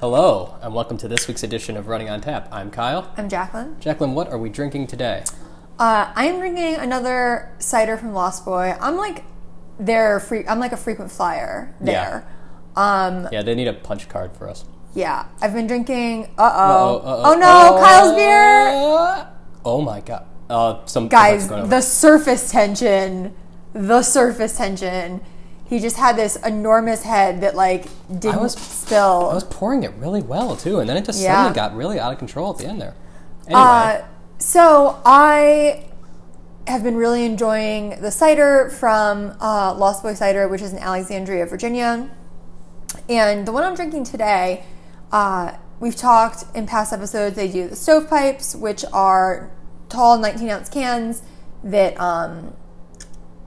Hello, and welcome to this week's edition of Running on Tap. I'm Kyle. I'm Jacqueline. Jacqueline, what are we drinking today? Uh, I'm drinking another cider from Lost Boy. I'm like their free. I'm like a frequent flyer there. Um, Yeah, they need a punch card for us. yeah, I've been drinking. Uh oh. Oh no, uh-oh. Kyle's beer. Oh my god. Uh, some Guys, the surface tension. The surface tension. He just had this enormous head that like didn't was- spill. I was pouring it really well too, and then it just Yeah. suddenly got really out of control at the end there. Anyway, Uh, so I have been really enjoying the cider from uh, Lost Boy Cider, which is in Alexandria, Virginia. And the one I'm drinking today, uh, we've talked in past episodes. They do the stovepipes, which are tall 19 ounce cans that um,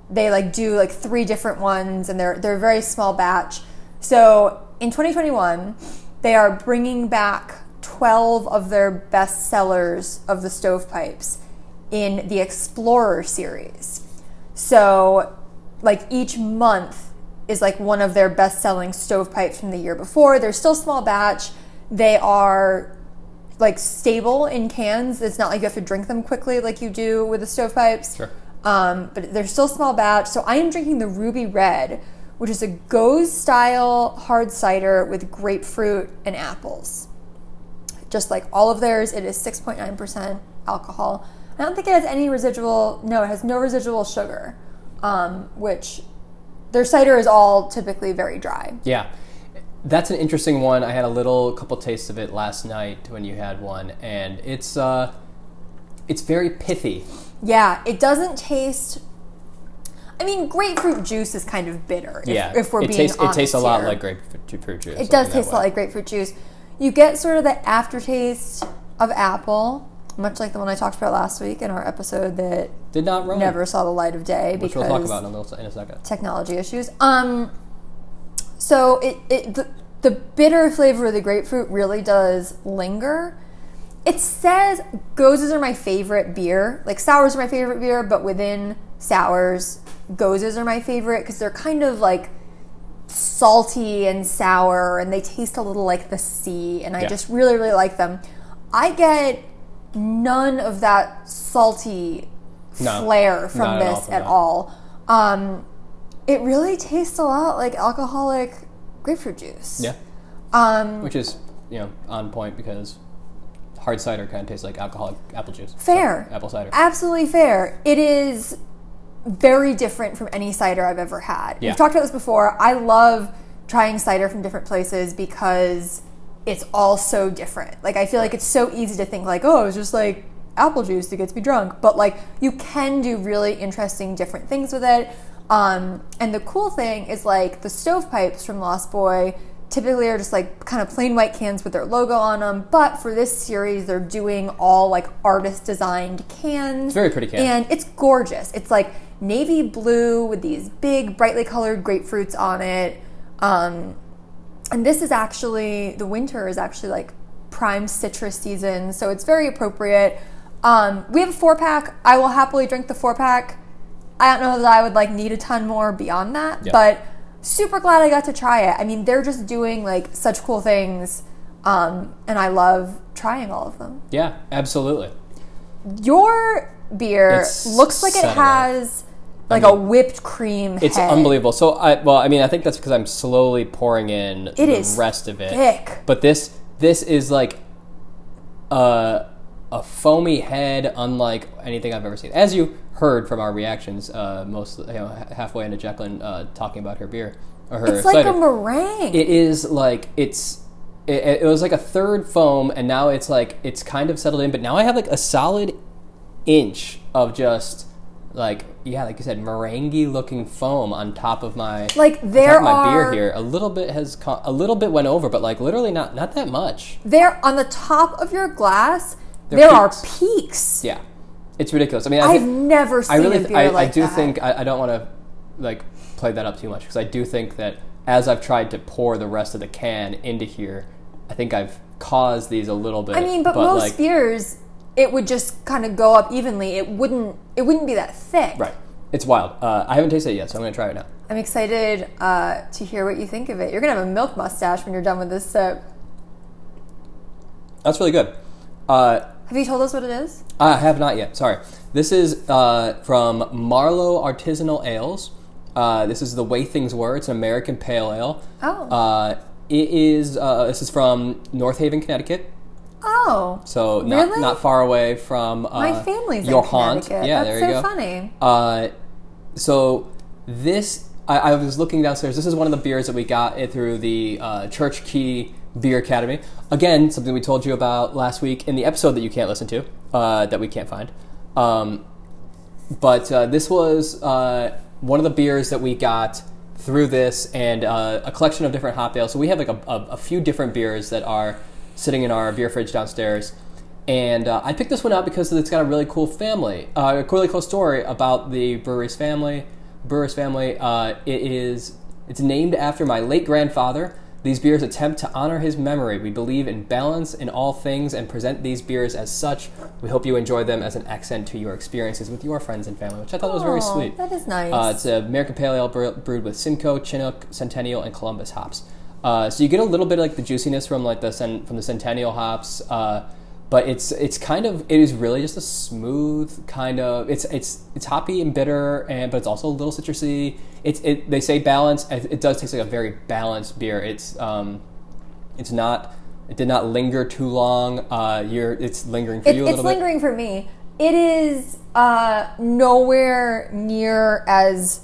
they like do like three different ones, and they're they're a very small batch. So in 2021, they are bringing back 12 of their best sellers of the stovepipes in the Explorer series. So, like each month is like one of their best selling stovepipes from the year before. They're still small batch. They are like stable in cans. It's not like you have to drink them quickly like you do with the stovepipes. Sure. Um, but they're still small batch. So I am drinking the Ruby Red, which is a Gose style hard cider with grapefruit and apples. Just like all of theirs, it is 6.9% alcohol. I don't think it has any residual, no, it has no residual sugar, um, which their cider is all typically very dry. yeah, that's an interesting one. I had a little couple tastes of it last night when you had one, and it's uh, it's very pithy. Yeah, it doesn't taste. I mean, grapefruit juice is kind of bitter. If, yeah, if we're it being tastes honest it tastes a lot here. like grapefruit juice. It does taste a lot like grapefruit juice. You get sort of the aftertaste of apple, much like the one I talked about last week in our episode that Did not run. never saw the light of day Which because we'll talk about in a, little, in a second. technology issues. Um, so it, it the, the bitter flavor of the grapefruit really does linger. It says goses are my favorite beer. Like sours are my favorite beer, but within sours, goses are my favorite because they're kind of like salty and sour and they taste a little like the sea and I Yeah. just really really like them. I get none of that salty No, flair from all this from at that. all. Um, it really tastes a lot like alcoholic grapefruit juice. Yeah, Um, which is you know on point because hard cider kind of tastes like alcoholic apple juice. So, Fair. apple cider. Absolutely fair. It is very different from any cider I've ever had. Yeah. We've talked about this before. I love trying cider from different places because it's all so different. Like I feel like it's so easy to think like, oh, it's just like apple juice that gets me drunk. But like you can do really interesting different things with it. Um, and the cool thing is like the stovepipes from Lost Boy typically are just like kind of plain white cans with their logo on them. But for this series, they're doing all like artist designed cans. very pretty can. And it's gorgeous. It's like navy blue with these big, brightly colored grapefruits on it. Um, and this is actually, the winter is actually like prime citrus season. So it's very appropriate. Um, we have a four pack. I will happily drink the four pack. I don't know that I would like need a ton more beyond that, Yeah. but super glad I got to try it. I mean, they're just doing like such cool things, um, and I love trying all of them. yeah, absolutely. Your beer It's looks like it has like I a mean, whipped cream. It's head. unbelievable. So I well, I mean, I think that's because I'm slowly pouring in the is rest of it. thick. But this this is like a a foamy head, unlike anything I've ever seen. As you heard from our reactions, uh, most you know, halfway into Jacqueline uh, talking about her beer or her It's like a meringue. It is like it's. It, it was like a third foam, and now it's like it's kind of settled in. But now I have like a solid inch of just like yeah, like you said, meringue looking foam on top of my Like, there my are- beer here. A little bit has co- a little bit went over, but like literally not not that much. there on the top of your glass, They're there peaks. are peaks. Yeah, it's ridiculous. I mean, I I've think- never seen I really, beer I, like I do that. think I, I don't want to like play that up too much because I do think that as I've tried to pour the rest of the can into here, I think I've caused these a little bit. I mean, but, most like, beers, it would just kind of go up evenly. It wouldn't. It wouldn't be that thick. right, it's wild. Uh, I haven't tasted it yet, so I'm going to try it now. I'm excited uh, to hear what you think of it. You're gonna have a milk mustache when you're done with this sip. That's really good. Uh, Have you told us what it is? I have not yet. Sorry. This is uh, from Marlowe Artisanal Ales. Uh, this is the way things were. It's an American pale ale. Oh. Uh, it is. Uh, this is from North Haven, Connecticut. Oh. So not Really? not far away from uh, My family's your in haunt. Connecticut. Yeah, That's there you so go. funny. Uh, so this, I, I was looking downstairs. This is one of the beers that we got it through the uh, Church Key Beer Academy. Again, something we told you about last week in the episode that you can't listen to, uh, that we can't find. Um, but uh, this was uh, one of the beers that we got through this, and uh, a collection of different hop ales. So we have like a, a, a few different beers that are sitting in our beer fridge downstairs. And uh, I picked this one out because it's got a really cool family, uh, a really cool story about the brewery's family. Brewer's family. It is it's named after my late grandfather. These beers attempt to honor his memory. We believe in balance in all things and present these beers as such. We hope you enjoy them as an accent to your experiences with your friends and family, which I thought was very sweet. That is nice. Uh, it's an American Pale Ale brewed with Simcoe, Chinook, Centennial, and Columbus hops. Uh, so you get a little bit of like the juiciness from like the cen- from the Centennial hops, uh, but it's it's kind of it is really just a smooth kind of it's it's it's hoppy and bitter, and but it's also a little citrusy. It's it they say balance. It it does taste like a very balanced beer. It's um, it's not. It did not linger too long. Uh, you're it's lingering for It- you a it's little bit. lingering for me. It is uh, nowhere near as.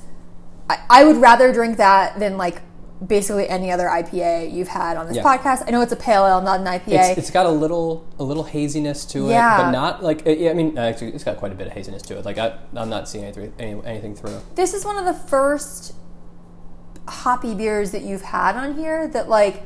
I, I would rather drink that than like basically any other IPA you've had on this Yeah. podcast. I know it's a pale ale, not an IPA. It's, it's got a little a little haziness to it, Yeah. but not like uh, yeah, I mean actually it's got quite a bit of haziness to it. Like I, I'm not seeing anything any, anything through. this is one of the first hoppy beers that you've had on here that like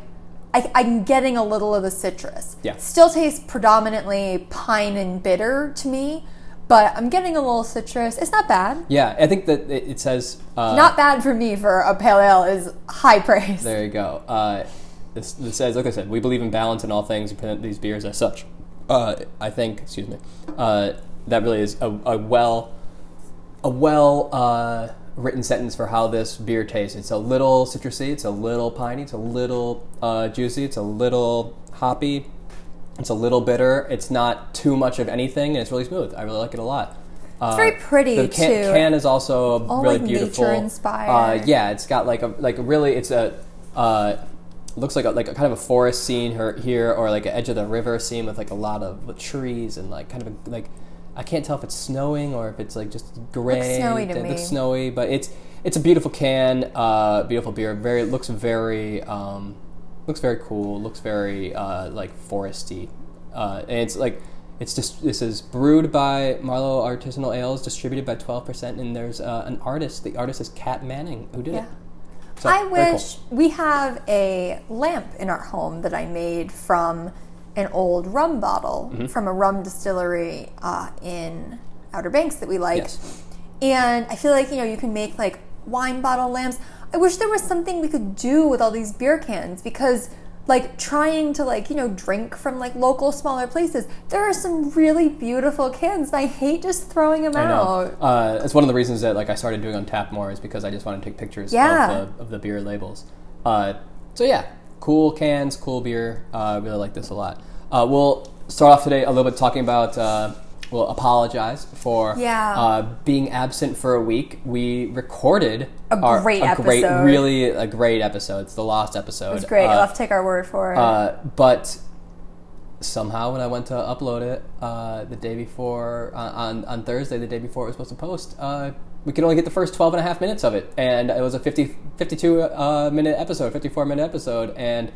I, I'm getting a little of the citrus. Yeah. Still tastes predominantly pine and bitter to me, but I'm getting a little citrus. It's not bad. Yeah, I think that it, says uh, Not bad for me for a pale ale is high praise. There you go. Uh, this, this says, like I said, we believe in balance in all things and present these beers as such. Uh, I think, excuse me, uh, that really is a, a well, a well uh, written sentence for how this beer tastes. It's a little citrusy, it's a little piney, it's a little uh, juicy, it's a little hoppy, it's a little bitter. It's not too much of anything, and it's really smooth. I really like it a lot. It's very pretty, the can, too. Can is also All, really like, beautiful. nature-inspired. Uh, yeah, it's got like a like really it's a uh, looks like a, like a kind of a forest scene here, here or like an edge of the river scene with like a lot of trees and like kind of a, like I can't tell if it's snowing or if it's like just gray. Looks snowy to It looks snowy, but it's it's a beautiful can, uh, beautiful beer. Very looks very um, looks very cool. Looks very uh, like foresty, uh, and it's like. It's just this is brewed by Marlowe Artisanal Ales, distributed by twelve percent, and there's uh, an artist. The artist is Kat Manning, who did Yeah. it. So, I very cool. wish we have a lamp in our home that I made from an old rum bottle Mm-hmm. from a rum distillery uh, in Outer Banks that we like. Yes. And I feel like you know you can make like wine bottle lamps. I wish there was something we could do with all these beer cans because like trying to like you know drink from like local smaller places there are some really beautiful cans and i hate just throwing them I know. out Uh, it's one of the reasons that like I started doing on tap more is because I just want to take pictures Yeah. of, the, of the beer labels. Uh, so yeah, cool cans, cool beer. Uh, I really like this a lot. Uh, we'll start off today a little bit talking about. We'll apologize for Yeah. uh, being absent for a week. We recorded A our- great a great, episode. really a great episode. It's the lost episode. it was great Uh, you'll have to take our word for it uh, but somehow when I went to upload it uh, the day before uh, on, on Thursday, the day before it was supposed to post, uh, we could only get the first 12 and a half minutes of it. And it was a 50, 52 uh, minute episode, 54 minute episode. And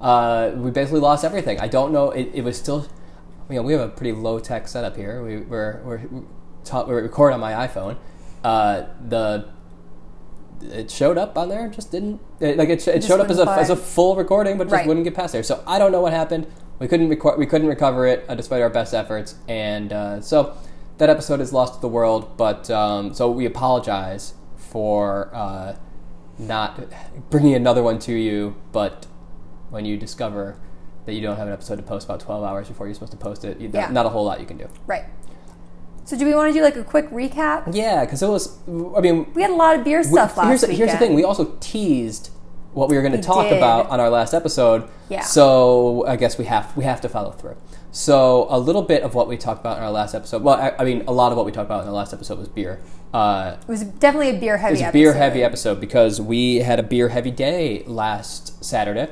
uh, we basically lost everything. I don't know. It, it was still, you know, we have a pretty low tech setup here. We, we're, we're, ta- we record on my iPhone. Uh, the it showed up on there, just didn't it, like it, sh- it Just showed up as a as a full recording, but just Right. wouldn't get past there. So I don't know what happened. We couldn't record. We couldn't recover it uh, despite our best efforts, and uh, so that episode is lost to the world. But um, so we apologize for uh, not bringing another one to you. But when you discover that you don't have an episode to post about twelve hours before you're supposed to post it, you, Yeah. not a whole lot you can do. right so do we want to do like a quick recap Yeah, because it was. I mean, we had a lot of beer we- stuff last here's, the- weekend here's the thing: we also teased what we were going to We talk did. about on our last episode. Yeah. So I guess we have we have to follow through. So a little bit of what we talked about in our last episode. Well, I, I mean, a lot of what we talked about in the last episode was beer. Uh, It was definitely a beer heavy. it was a episode. beer heavy episode because we had a beer heavy day last Saturday.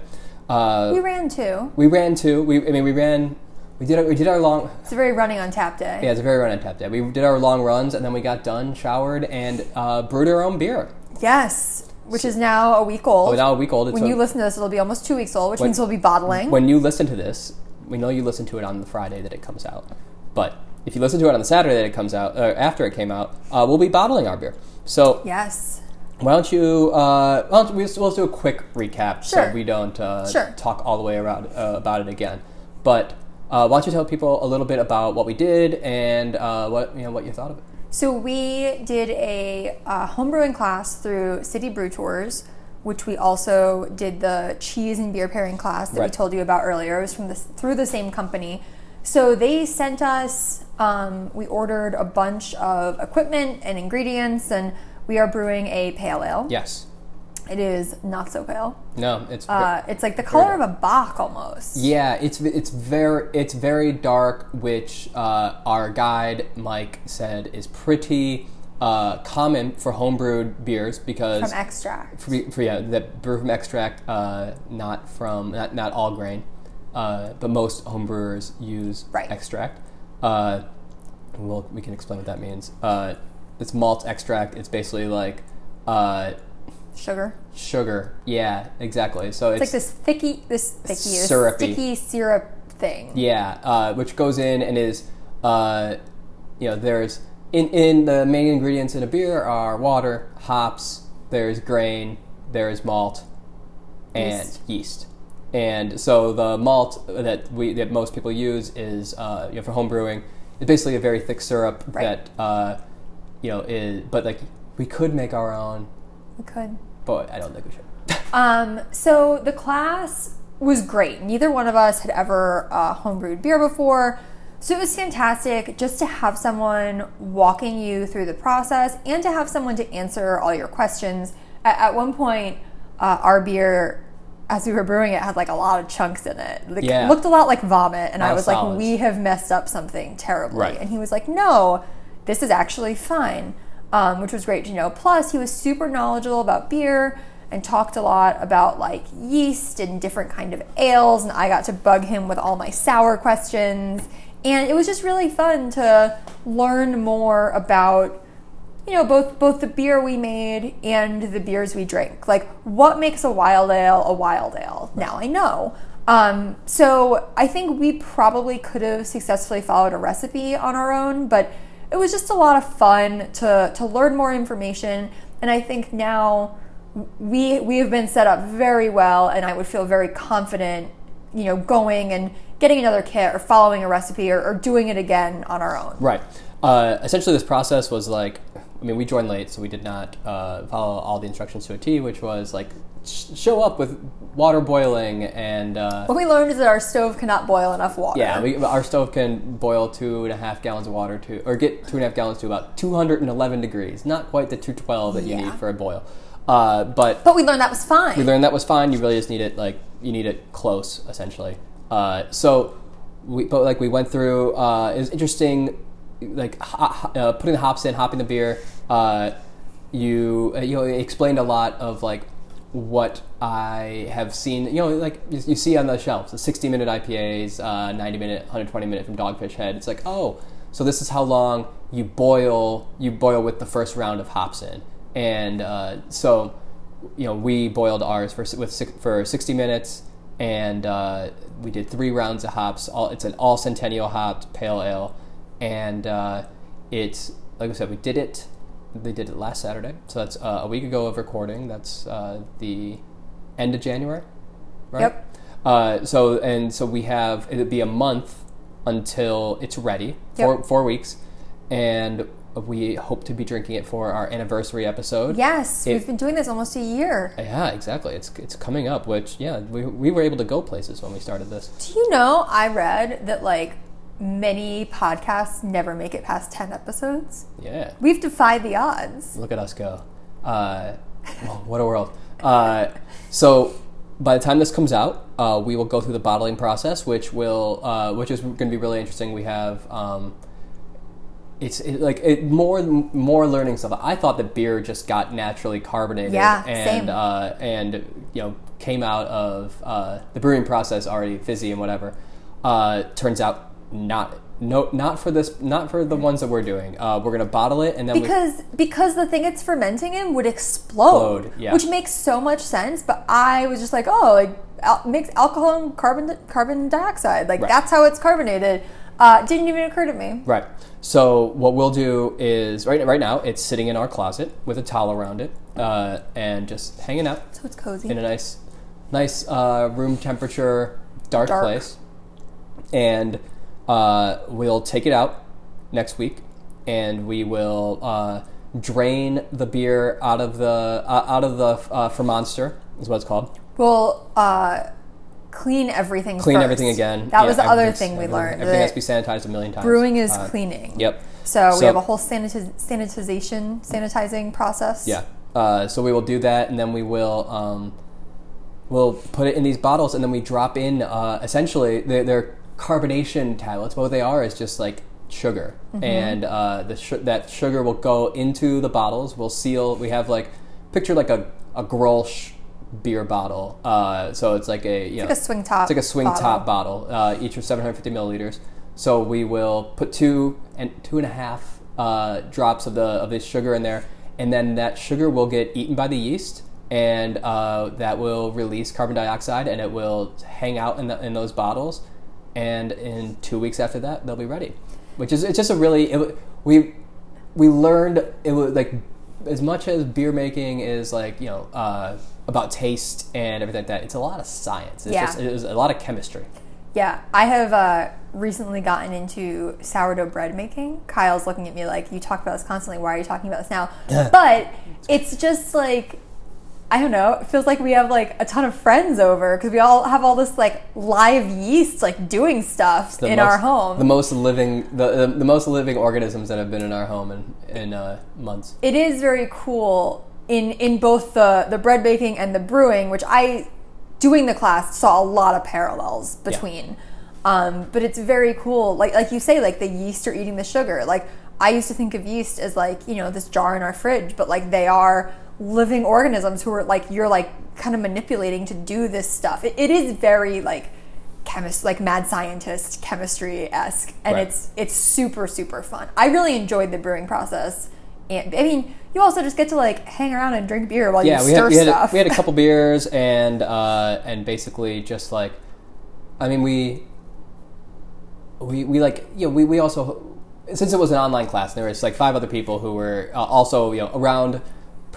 Uh, We ran too. we ran too. We I mean we ran. We did our, we did our long. It's a very running on tap day. Yeah, it's a very run on tap day. We did our long runs and then we got done, showered, and uh, brewed our own beer. Yes, which is now a week old. Oh, now a week old. When a- you listen to this, it'll be almost two weeks old, which When- means we'll be bottling. when you listen to this, we know you listen to it on the Friday that it comes out. But if you listen to it on the Saturday that it comes out, uh, after it came out, uh, we'll be bottling our beer. So yes. Why don't you? Uh, why don't we, we'll do a quick recap Sure. so we don't uh, Sure. talk all the way around uh, about it again. But uh, why don't you tell people a little bit about what we did and uh, what you know what you thought of it? So we did a uh, homebrewing class through City Brew Tours, which we also did the cheese and beer pairing class that we told you about earlier. It was from the, through the same company. So they sent us. Um, we ordered a bunch of equipment and ingredients, and we are brewing a pale ale. Yes. It is not so pale. No. It's. Uh, it's like the color of a bock almost. Yeah, it's it's very it's very dark, which uh, our guide Mike said is pretty uh, common for homebrewed beers because From extract. for, for yeah that brew from extract, uh, not from not not all grain, uh, but most homebrewers use Right. extract. Uh, well, we can explain what that means. It's malt extract. It's basically like uh, Sugar. sugar. Yeah, exactly. So It's like this thicky, this thicky, this Syrupy. sticky syrup thing. Yeah, uh, which goes in and is, uh, you know, there's in in the main ingredients in a beer are water, hops, there's grain, there's malt, and Yeast. yeast. And so the malt that we that most people use is uh, you know for home brewing. It's basically a very thick syrup Right. that uh, you know is but like we could make our own, We could. but I don't think we should. Um, so the class was great. Neither one of us had ever uh, homebrewed beer before. So it was fantastic just to have someone walking you through the process and to have someone to answer all your questions. At, at one point, uh, our beer, as we were brewing it, had like a lot of chunks in it. Like, Yeah. looked a lot like vomit. And I was like, we have messed up something terribly. Right. And he was like, no, this is actually fine, um, which was great to know. Plus, he was super knowledgeable about beer and talked a lot about like yeast and different kind of ales. And I got to bug him with all my sour questions. And it was just really fun to learn more about you know both both the beer we made and the beers we drink like what makes a wild ale a wild ale now i know um, so i think we probably could have successfully followed a recipe on our own but it was just a lot of fun to to learn more information and i think now we we have been set up very well and i would feel very confident you know going and getting another kit or following a recipe or, or doing it again on our own Right. Uh, essentially, this process was like, I mean, we joined late, so we did not uh, follow all the instructions to a T, which was like, show up with water boiling and. Uh, what we learned is that our stove cannot boil enough water yeah, we, our stove can boil two and a half gallons of water to, or get two and a half gallons to about 211 degrees. Not quite the 212 that you Yeah. need for a boil. Uh, but But we learned that was fine. we learned that was fine. You really just need it like you need it close, essentially. Uh, so we, but like we went through. Uh, it was interesting, like uh, putting the hops in, hopping the beer. Uh, you you know explained a lot of like what I have seen. You know, like you, you see on the shelves, the sixty minute IPAs, uh, ninety minute, one hundred twenty minute from Dogfish Head. It's like oh, so this is how long you boil you boil with the first round of hops in, and uh, so you know, we boiled ours for with for sixty minutes, and uh, we did three rounds of hops. All it's an all Centennial hopped pale ale, and uh, it's like I said, we did it. They did it last Saturday, so that's uh, a week ago of recording. That's uh, the end of January, right? Yep. Uh, so and so we have it'll be a month until it's ready. Four four weeks, and we hope to be drinking it for our anniversary episode. Yes, It- we've been doing this almost a year. Yeah, exactly. It's it's coming up, which yeah, we, we were able to go places when we started this. Do you know I read that like many podcasts never make it past 10 episodes? Yeah, We've defied the odds. look at us go. Uh, well, what a world. Uh, so by the time this comes out, uh, we will go through the bottling process, which will uh, which is going to be really interesting. We have. Um, it's it, like it, more more learning stuff. I thought that beer just got naturally carbonated, Yeah, and same. Uh, and you know came out of uh, the brewing process already fizzy and whatever. Uh, turns out not no not for this not for the ones that we're doing. Uh, we're gonna bottle it and then we, because because the thing it's fermenting in would explode, Explode, yeah. which makes so much sense. But I was just like, oh, like al- mix alcohol and carbon carbon dioxide, like Right. that's how it's carbonated. Uh, didn't even occur to me. Right. So what we'll do is right right now it's sitting in our closet with a towel around it uh, and just hanging out So it's cozy. in a nice, nice uh, room temperature dark, Dark. place, and uh, we'll take it out next week, and we will uh, drain the beer out of the uh, out of the uh, fermonster is what it's called. We'll uh, clean everything. Clean first. everything again. That Yeah, was the other thing we learned. Everything has to be sanitized a million times. brewing is Uh, cleaning. Yep. So, So- we have a whole sanitiz- sanitization, sanitizing process. Yeah. Uh, so we will do that, and then we will um, we'll put it in these bottles, and then we drop in uh, essentially they're, they're carbonation tablets. But what they are is just like sugar, and uh, the sh- that sugar will go into the bottles. We'll seal. We have like picture like a a Grolsch beer bottle. Uh, so it's like a you know, like a swing top It's like a swing bottle. top bottle. Uh, each are 750 milliliters. So we will put two and two and a half uh, drops of the of this sugar in there, and then that sugar will get eaten by the yeast, and uh, that will release carbon dioxide, and it will hang out in, the, in those bottles. And in two weeks after that, they'll be ready. Which is it's just a really it, we we learned it was like as much as beer making is like you know uh, about taste and everything like that. It's a lot of science. It's Yeah. just it was a lot of chemistry. Yeah, I have uh, recently gotten into sourdough bread making. Kyle's looking at me like, "You talk about this constantly. Why are you talking about this now?" but it's just like, I don't know. It feels like we have like a ton of friends over because we all have all this like live yeast like doing stuff in most- our home. The most living the, the the most living organisms that have been in our home in in uh, months. it is very cool in in both the the bread baking and the brewing, which I doing the class saw a lot of parallels between. Um, but it's very cool, like like you say, like the yeast are eating the sugar. Like I used to think of yeast as like you know this jar in our fridge, but like they are living organisms who are like you're like kind of manipulating to do this stuff. It, it is very like chemist like mad scientist chemistry esque and Right. it's it's super super fun i really enjoyed the brewing process and i mean you also just get to like hang around and drink beer while Yeah, you we stir had we had, a, stuff we had a couple beers and uh, and basically just like, I mean we we we like you know we we also since it was an online class there was like five other people who were uh, also you know around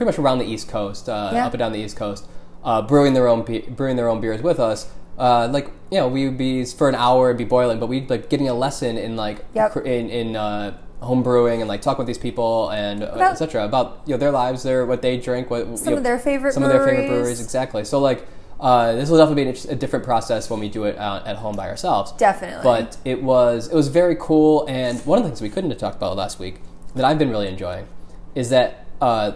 pretty much around the East Coast uh, Yeah. up and down the East Coast uh, brewing their own be- brewing their own beers with us. Uh, like you know, we would be for an hour, it'd be boiling, but we'd like getting a lesson in like Yep. cr- in in uh, home brewing and like talking with these people and uh, etc. about you know their lives, their what they drink, what you some know, of their favorite some of their favorite breweries. breweries, exactly. So like uh, this will definitely be a different process when we do it uh, at home by ourselves. Definitely. But it was it was very cool, and one of the things we couldn't have talked about last week that I've been really enjoying is that uh,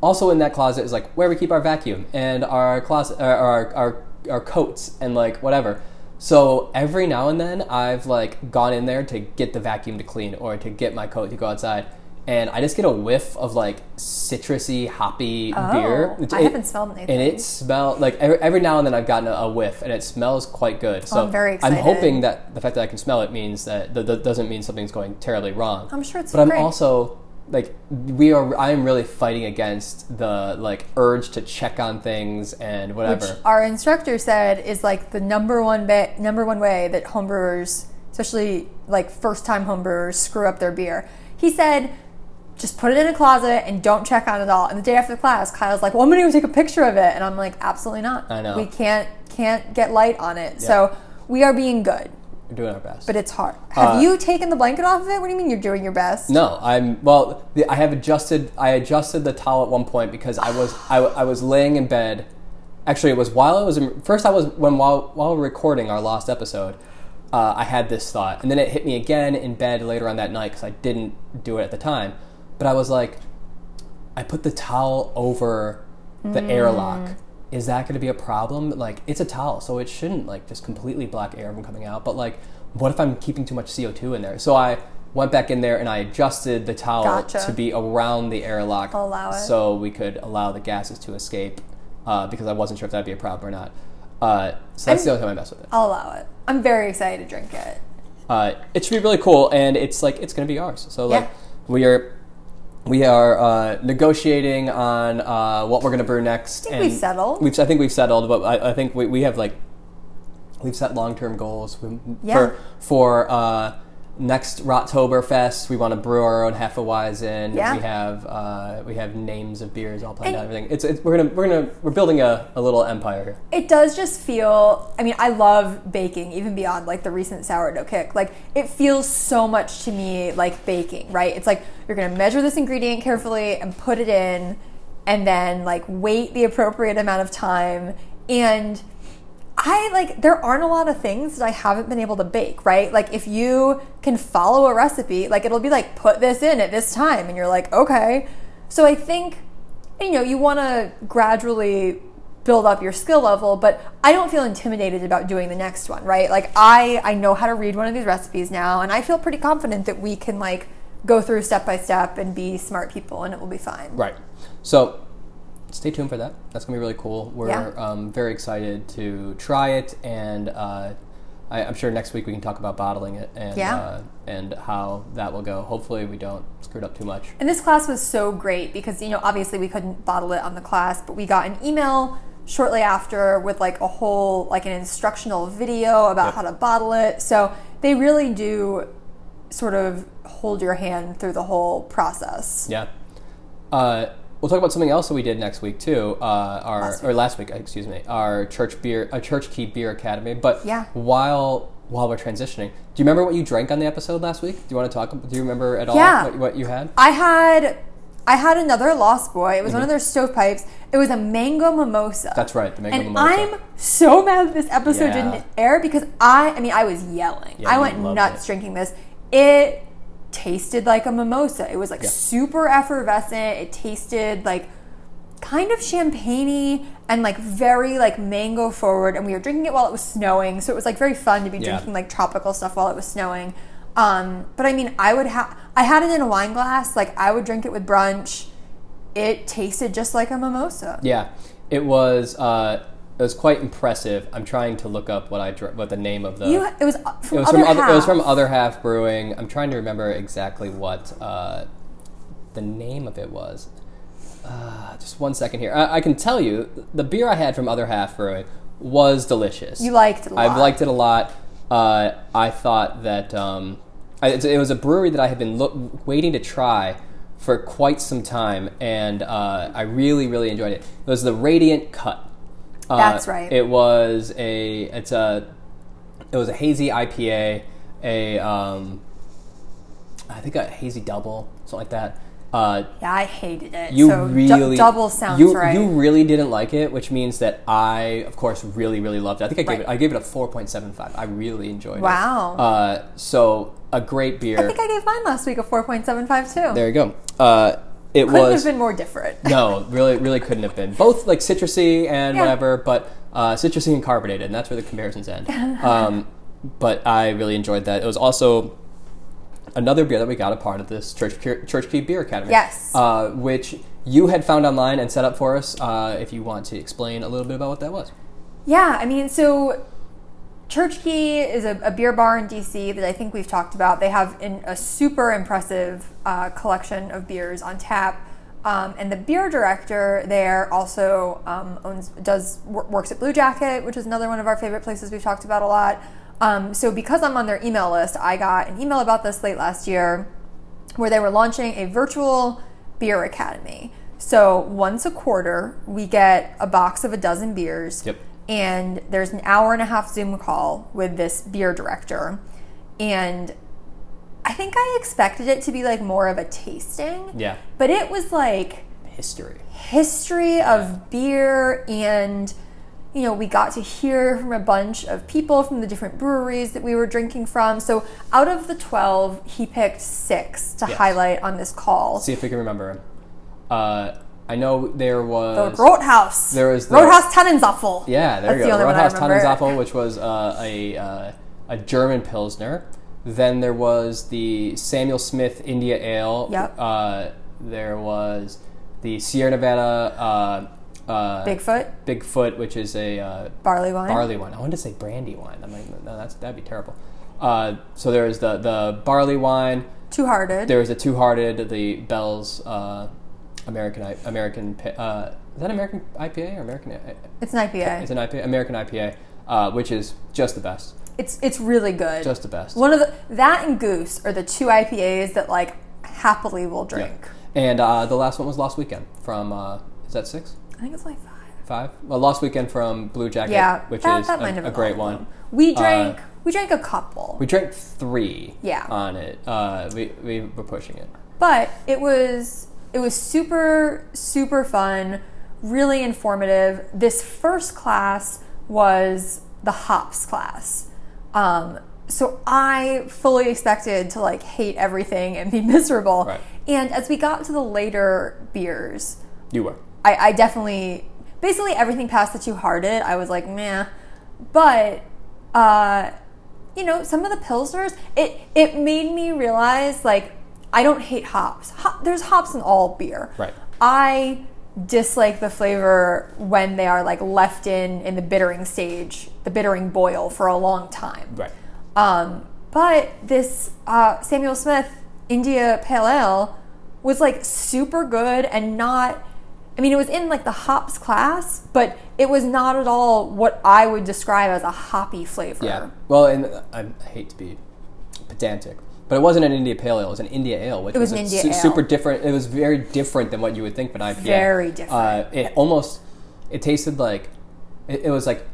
also in that closet is like where we keep our vacuum and our closet, uh, our our our coats and like whatever. So every now and then I've like gone in there to get the vacuum to clean or to get my coat to go outside. And I just get a whiff of like citrusy, hoppy Oh, beer. I haven't smelled anything. And it smells like every, every now and then I've gotten a, a whiff, and it smells quite good. So Oh, I'm very excited. I'm hoping that the fact that I can smell it means that that, that doesn't mean something's going terribly wrong. I'm sure it's But I'm also like we are. I am really fighting against the like urge to check on things and whatever. which our instructor said is like the number one ba- number one way that homebrewers, especially like first time homebrewers, screw up their beer. He said, just put it in a closet and don't check on it at all. And the day after the class, Kyle's like, "Well, I'm to go take a picture of it," and I'm like, "Absolutely not. I know. we can't can't get light on it. So we are being good, doing our best. but it's hard. Have Uh, you taken the blanket off of it? What do you mean you're doing your best? No, I'm well. The, I have adjusted. I adjusted the towel at one point because I was I, I was laying in bed. Actually, it was while I was in, first. I was when while while recording our last episode. Uh, I had this thought, and then it hit me again in bed later on that night because I didn't do it at the time. But I was like, I put the towel over the airlock is that going to be a problem? Like, it's a towel, so it shouldn't like just completely block air from coming out. But like, what if I'm keeping too much CO2 in there? So I went back in there and I adjusted the towel Gotcha. to be around the airlock, Allow it. so we could allow the gases to escape. Uh, because I wasn't sure if that'd be a problem or not. Uh, so that's the only time I mess with it. I'll allow it. I'm very excited to drink it. Uh, it should be really cool, and it's like it's going to be ours. So like Yeah. we are. We are uh, negotiating on uh, what we're going to brew next. I think and we've settled. We've, I think we've settled, but I, I think we, we have like we've set long term goals we, Yeah. for for uh, next Rottoberfest. We want to brew our own Hefeweizen. Yeah. We have uh, we have names of beers all planned And- out. Everything. It's, it's we're gonna we're gonna we're building a, a little empire here. It does just feel, I mean, I love baking, even beyond like the recent sourdough kick. Like, it feels so much to me like baking, right? It's like you're gonna measure this ingredient carefully and put it in, and then like wait the appropriate amount of time. And I like, there aren't a lot of things that I haven't been able to bake, right? Like, if you can follow a recipe, like, it'll be like, put this in at this time, and you're like, okay. So I think you know, you want to gradually build up your skill level, but I don't feel intimidated about doing the next one, right? Like I I know how to read one of these recipes now and I feel pretty confident that we can like go through step by step and be smart people and it will be fine. Right. So stay tuned for that. That's gonna be really cool. We're Yeah. um, very excited to try it, and uh, I, I'm sure next week we can talk about bottling it and Yeah. uh, and how that will go. Hopefully, we don't screw it up too much. And this class was so great because, you know, obviously we couldn't bottle it on the class, but we got an email shortly after with like a whole, like an instructional video about Yep. how to bottle it. So they really do sort of hold your hand through the whole process. Yeah. Uh, we'll talk about something else that we did next week too. Uh, our Last or last week, excuse me. Our church beer, a church key beer academy. But Yeah. while while we're transitioning, do you remember what you drank on the episode last week? Do you want to talk? Do you remember at all Yeah. what, what you had? I had I had another Lost Boy. It was one of their stovepipes. It was a mango mimosa. Mm-hmm. That's right, the mango and mimosa. I'm so mad that this episode Yeah. didn't air because I I mean I was yelling. Yeah, I went nuts it. drinking this. It tasted like a mimosa. It was like Yeah. super effervescent. It tasted like kind of champagne and like very like mango forward and we were drinking it while it was snowing so it was like very fun to be Yeah. drinking like tropical stuff while it was snowing um, but i mean i would have i had it in a wine glass like i would drink it with brunch it tasted just like a mimosa Yeah, it was. Uh, it was quite impressive. I'm trying to look up what I what the name of the. you it was from it was other from other. It was from other half brewing. I'm trying to remember exactly what uh, the name of it was. Uh, just one second here. I, I can tell you the beer I had from other half brewing was delicious. You liked it a lot. I've liked it a lot. Uh, I thought that um, I, it, it was a brewery that I had been look, waiting to try for quite some time, and uh, I really, really enjoyed it. It was the Radiant Cut. Uh, That's right. It was a it's a it was a hazy IPA, a um, I think a hazy double, something like that. Uh, yeah i hated it you so really double sounds you, right You really didn't like it, which means that I, of course, really, really loved it. I think I gave Right. it. I gave it a four point seven five. I really enjoyed Wow. it. Uh, so a great beer. i think i gave mine last week a 4.75 too there you go. Uh, it couldn't was have been more different no, really, really couldn't have been. Both like citrusy and Yeah. whatever, but uh, citrusy and carbonated, and that's where the comparisons end. um, but I really enjoyed that. It was also another beer that we got a part of this Church Church Key Beer Academy. Yes. uh, which you had found online and set up for us. Uh, if you want to explain a little bit about what that was. Yeah, I mean, so Church Key is a, a beer bar in DC that I think we've talked about. They have a super impressive uh, collection of beers on tap. Um, and the beer director there also um, owns does works at Blue Jacket, which is another one of our favorite places we've talked about a lot. Um, so because I'm on their email list, I got an email about this late last year where they were launching a virtual beer academy. So once a quarter, we get a box of a dozen beers, Yep. And there's an hour and a half Zoom call with this beer director. And I think I expected it to be like more of a tasting, Yeah, but it was like history. history of beer and you know we got to hear from a bunch of people from the different breweries that we were drinking from so out of the 12 he picked six to Yes. highlight on this call See if we can remember him. Uh, I know there was The Rothaus. there was the- Rothaus Tannenapfel. yeah, there That's you go. I Rothaus remember. Tannenapfel, which was uh, a uh, a German pilsner. Then there was the Samuel Smith India Ale. Yep. Uh, there was the Sierra Nevada uh, uh, Bigfoot, Bigfoot, which is a uh, barley wine. barley wine. I wanted to say brandy wine. I'm like, no, that's that'd be terrible. Uh, so there was the the barley wine. Two Hearted. There was a Two Hearted, the Bell's uh, American American. Uh, is that American IPA or American? It's an IPA. It's an IPA, American IPA, uh, which is just the best. It's it's really good. Just the best. One of the that and Goose are the two IPAs that like happily will drink. And uh, the last one was Lost Weekend from. Uh, is that six? I think it's like five. Five? Well, Lost Weekend from Blue Jacket, Yeah, which that, is that a, a great one. them. We Uh, drank we drank a couple, We drank three. Yeah. On it, uh, we we were pushing it. but it was it was super super fun, really informative. This first class was the hops class. Um, so I fully expected to like hate everything and be miserable. Right. And as we got to the later beers, You were. I, I definitely basically everything past the two hearted I was like meh, but uh, you know some of the pilsners it it made me realize like I don't hate hops. Hop, there's hops in all beer. Right. I dislike the flavor when they are like left in in the bittering stage, the bittering boil for a long time. Right. Um, but this uh, Samuel Smith India Pale Ale was like super good and not. I mean, it was in like the hops class, but it was not at all what I would describe as a hoppy flavor. Yeah. Well, and uh, I hate to be pedantic, but it wasn't an India Pale Ale. It was an India Ale, which It was an India su- ale. super different. It was very different than what you would think of an IPA. Very different. Uh, it almost it tasted like it, it was like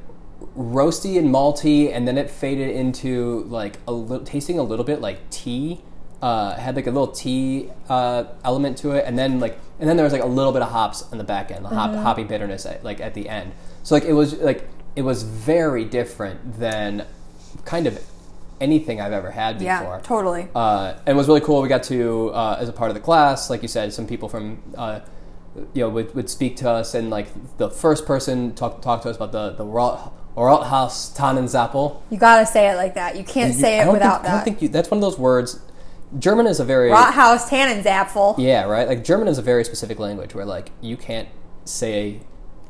roasty and malty, and then it faded into like a little tasting a little bit like tea. Uh, had like a little tea uh, element to it, and then like and then there was like a little bit of hops on the back end, the hop, Mm-hmm. hoppy bitterness at, like at the end. So like it was like it was very different than kind of anything I've ever had before. Yeah, totally. Uh, and it was really cool. We got to, uh, as a part of the class, like you said, some people from, uh, you know, would, would speak to us, and like the first person talk talk to us about the the Rot- Rathaus Tannenzappel. You gotta say it like that. You can't say it without think, I don't that. think you, that's one of those words. German is a very Rothaus Tannenzapfel. yeah right. Like German is a very specific language where like you can't say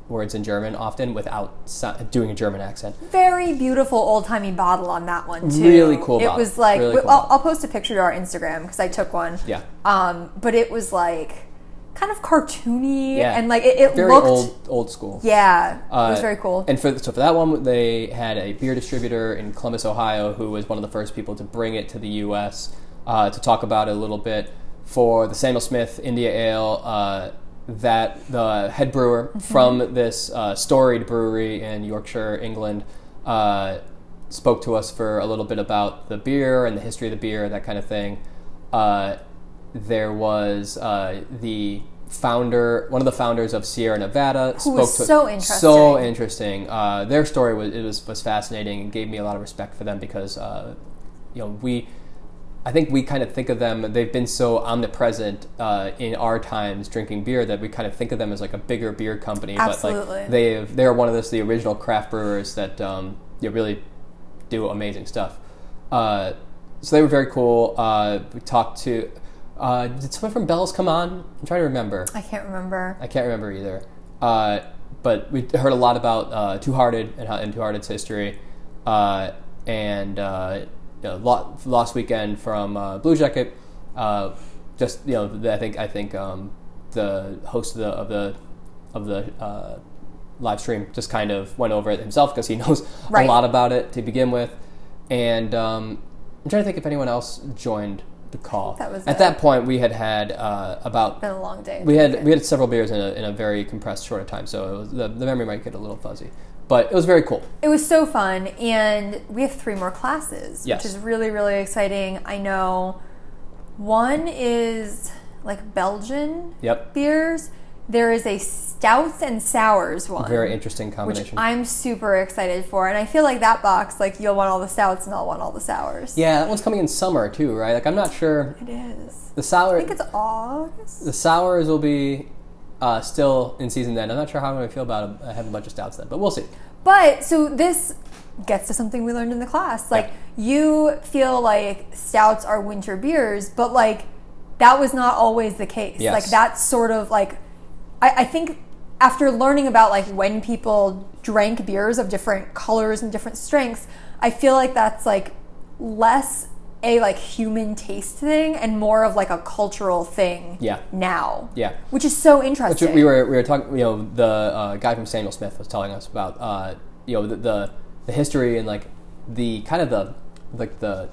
words in German often without so- doing a German accent. Very beautiful old timey bottle on that one too. Really cool It bottle. was like Really cool I'll. I'll post a picture to our Instagram because I took one. Yeah. Um, but it was like kind of cartoony Yeah. and like it, it Very looked. old old school. Yeah, it was Uh, very cool. And for so for that one, they had a beer distributor in Columbus, Ohio, who was one of the first people to bring it to the U.S. Uh, to talk about it a little bit. For the Samuel Smith India Ale, uh, that the head brewer Mm-hmm. from this uh, storied brewery in Yorkshire, England, uh, spoke to us for a little bit about the beer and the history of the beer, that kind of thing. Uh, there was uh, the founder, one of the founders of Sierra Nevada, spoke was to so So interesting. interesting. Uh, their story was it was, was fascinating and gave me a lot of respect for them because uh, you know we. I think we kind of think of them. They've been so omnipresent uh, in our times drinking beer that we kind of think of them as like a bigger beer company. Absolutely. But like they've they're one of those, the original craft brewers that um, you really do amazing stuff. Uh, so they were very cool. Uh, we talked to. Uh, did someone from Bell's come on? I'm trying to remember. I can't remember. I can't remember either. Uh, but we heard a lot about uh, Two Hearted and, and Two Hearted's history, uh, and uh, you know, Lost Weekend from uh, Blue Jacket. Uh, just you know, the- I think I think um, the host of the of the of the uh, live stream just kind of went over it himself because he knows Right. a lot about it to begin with, and um, I'm trying to think if anyone else joined the call. that was At it. that point, we had had uh, about Been a long day. we had we had several beers in a, in a very compressed short of time, so it was, the, the memory might get a little fuzzy, but it was very cool. It was so fun, and we have three more classes, Yes. which is really, really exciting. I know one is like Belgian Yep, beers. There is a stouts and sours one, very interesting combination. which. I'm super excited for, and I feel like that box, like you'll want all the stouts and I'll want all the sours. yeah, that one's coming in summer too, right? Like I'm not sure it is. the sour I think it's August. the sours will be. Uh, still in season then. I'm not sure how I'm going to feel about it. I have a bunch of stouts then, but we'll see. But so this gets to something we learned in the class. Like you feel like stouts are winter beers, but like that was not always the case. Yes. Like that's sort of like I, I think after learning about like when people drank beers of different colors and different strengths, I feel like that's like less a like human taste thing and more of like a cultural thing Yeah. now. Yeah. Which is so Which interesting. we were we were talking. You know, the uh, guy from Samuel Smith was telling us about uh, you know the, the the history and like the kind of the like the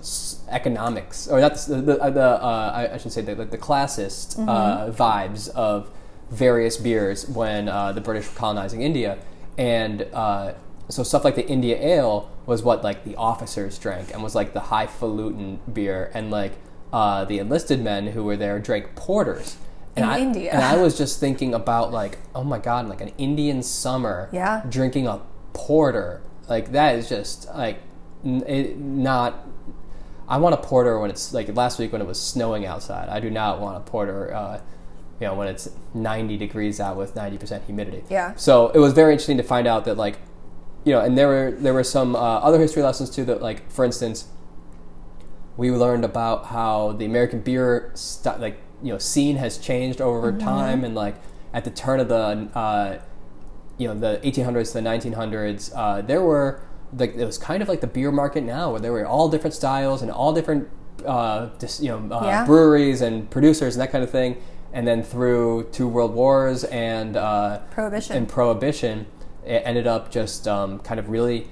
economics or not the the, uh, the uh, I, I should say the like the classist uh, vibes of various beers when uh, the British were colonizing India and. Uh, so stuff like the India Ale was what like the officers drank and was like the highfalutin beer, and like uh, the enlisted men who were there drank porters. And In I, India. And I was just thinking about like, oh my god, like an Indian summer, Yeah. drinking a porter, like that is just like n- it, not. I want a porter when it's like last week when it was snowing outside. I do not want a porter, uh, you know, when it's 90 degrees out with 90% humidity. Yeah. So it was very interesting to find out that like, you know, and there were there were some uh, other history lessons too. That like, for instance, we learned about how the American beer st- like you know scene has changed over time, and like at the turn of the uh, you know the 1800s to the 1900s, uh, there were like it was kind of like the beer market now, where there were all different styles and all different uh, dis- you know uh, Yeah. breweries and producers and that kind of thing. And then through two world wars and uh, Prohibition. and prohibition, it ended up just um, kind of really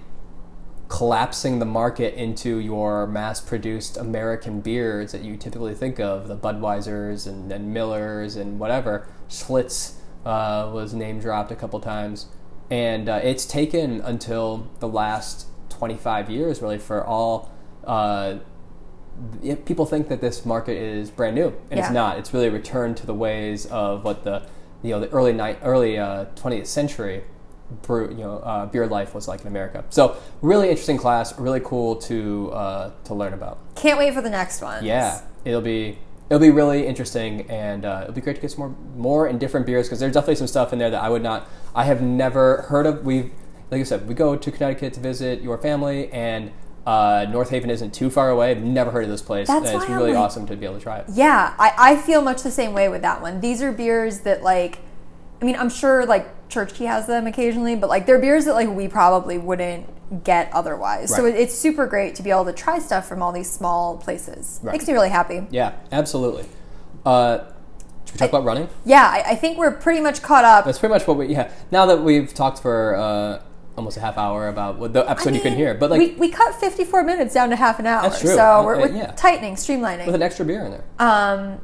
collapsing the market into your mass-produced American beers that you typically think of, the Budweisers and, and Millers and whatever. Schlitz uh, was name dropped a couple times, and uh, it's taken until the last 25 years really for all. Uh, people think that this market is brand new, and it's not. It's really a return to the ways of what the you know the early night early uh, 20th century brew you know uh, beer life was like in America. So really interesting class, really cool to uh, to learn about. Can't wait for the next one. Yeah, it'll be it'll be really interesting, and uh, it'll be great to get some more more and different beers because there's definitely some stuff in there that I would not I have never heard of. We've like I said, we go to Connecticut to visit your family and. Uh, North Haven isn't too far away. I've never heard of this place. That's and it's really like- awesome to be able to try it. Yeah, I, I feel much the same way with that one. These are beers that like I mean, I'm sure like Church Key has them occasionally, but like they're beers that like we probably wouldn't get otherwise. So Right. it, it's super great to be able to try stuff from all these small places. Right. Makes me really happy. Yeah, absolutely. Uh, should we talk about running? Yeah, I, I think we're pretty much caught up. That's pretty much what we. Yeah. Now that we've talked for uh, almost a half hour about what the episode I you couldn't hear, but like we, we cut 54 minutes down to half an hour. That's true. So we're, we're yeah. tightening, streamlining. with an extra beer in there. um,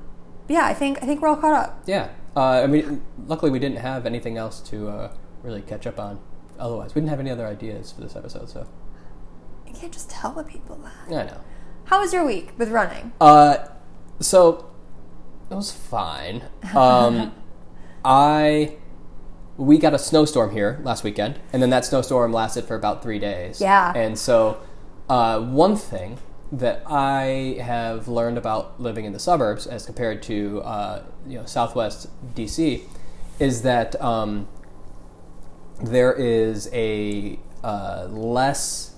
yeah, I think I think we're all caught up. Yeah. Uh, I mean, luckily we didn't have anything else to uh, really catch up on. Otherwise, we didn't have any other ideas for this episode. So You can't just tell the people that. I know. How was your week with running? Uh, so it was fine. Um, I we got a snowstorm here last weekend, and then that snowstorm lasted for about three days. Yeah. And so, uh, one thing that I have learned about living in the suburbs as compared to uh, you know Southwest DC is that um, there is a uh, less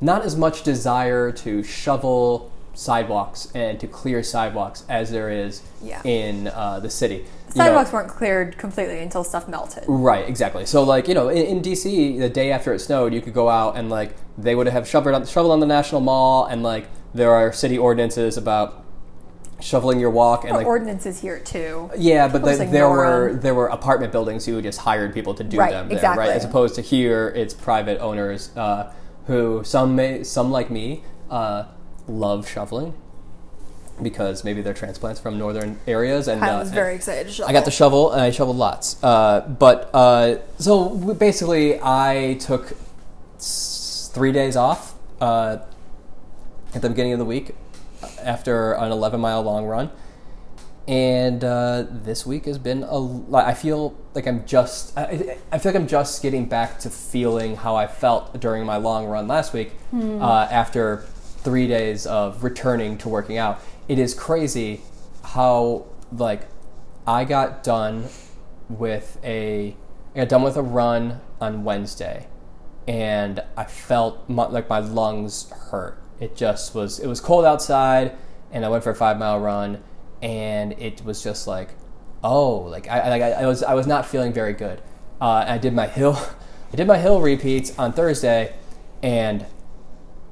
not as much desire to shovel sidewalks and to clear sidewalks as there is Yeah. in uh, the city. You know- Sidewalks weren't cleared completely until stuff melted. Right, exactly. So, like, you know, in, in DC, the day after it snowed, you could go out and, like, they would have shoveled on, shoveled on the National Mall, and, like, there are city ordinances about shoveling your walk and, like, ordinances here too. yeah, but the, there were there were apartment buildings who just hired people to do Right, them there, exactly. right? As opposed to here, it's private owners uh, who some may some like me uh, love shoveling because maybe they're transplants from northern areas and I uh, was very excited to shovel. I got the shovel, and I shoveled lots. Uh, but uh, so basically, I took three days off uh, at the beginning of the week after an 11 mile long run. And uh, this week has been a. I feel like I'm just. I, I feel like I'm just getting back to feeling how I felt during my long run last week. Uh, after three days of returning to working out, it is crazy how like I got done with a I got done with a run on Wednesday, and I felt my, like my lungs hurt. It just was. It was cold outside, and I went for a five mile run, and it was just like, oh, like I, like I, I was I was not feeling very good. Uh, I did my hill, I did my hill repeats on Thursday, and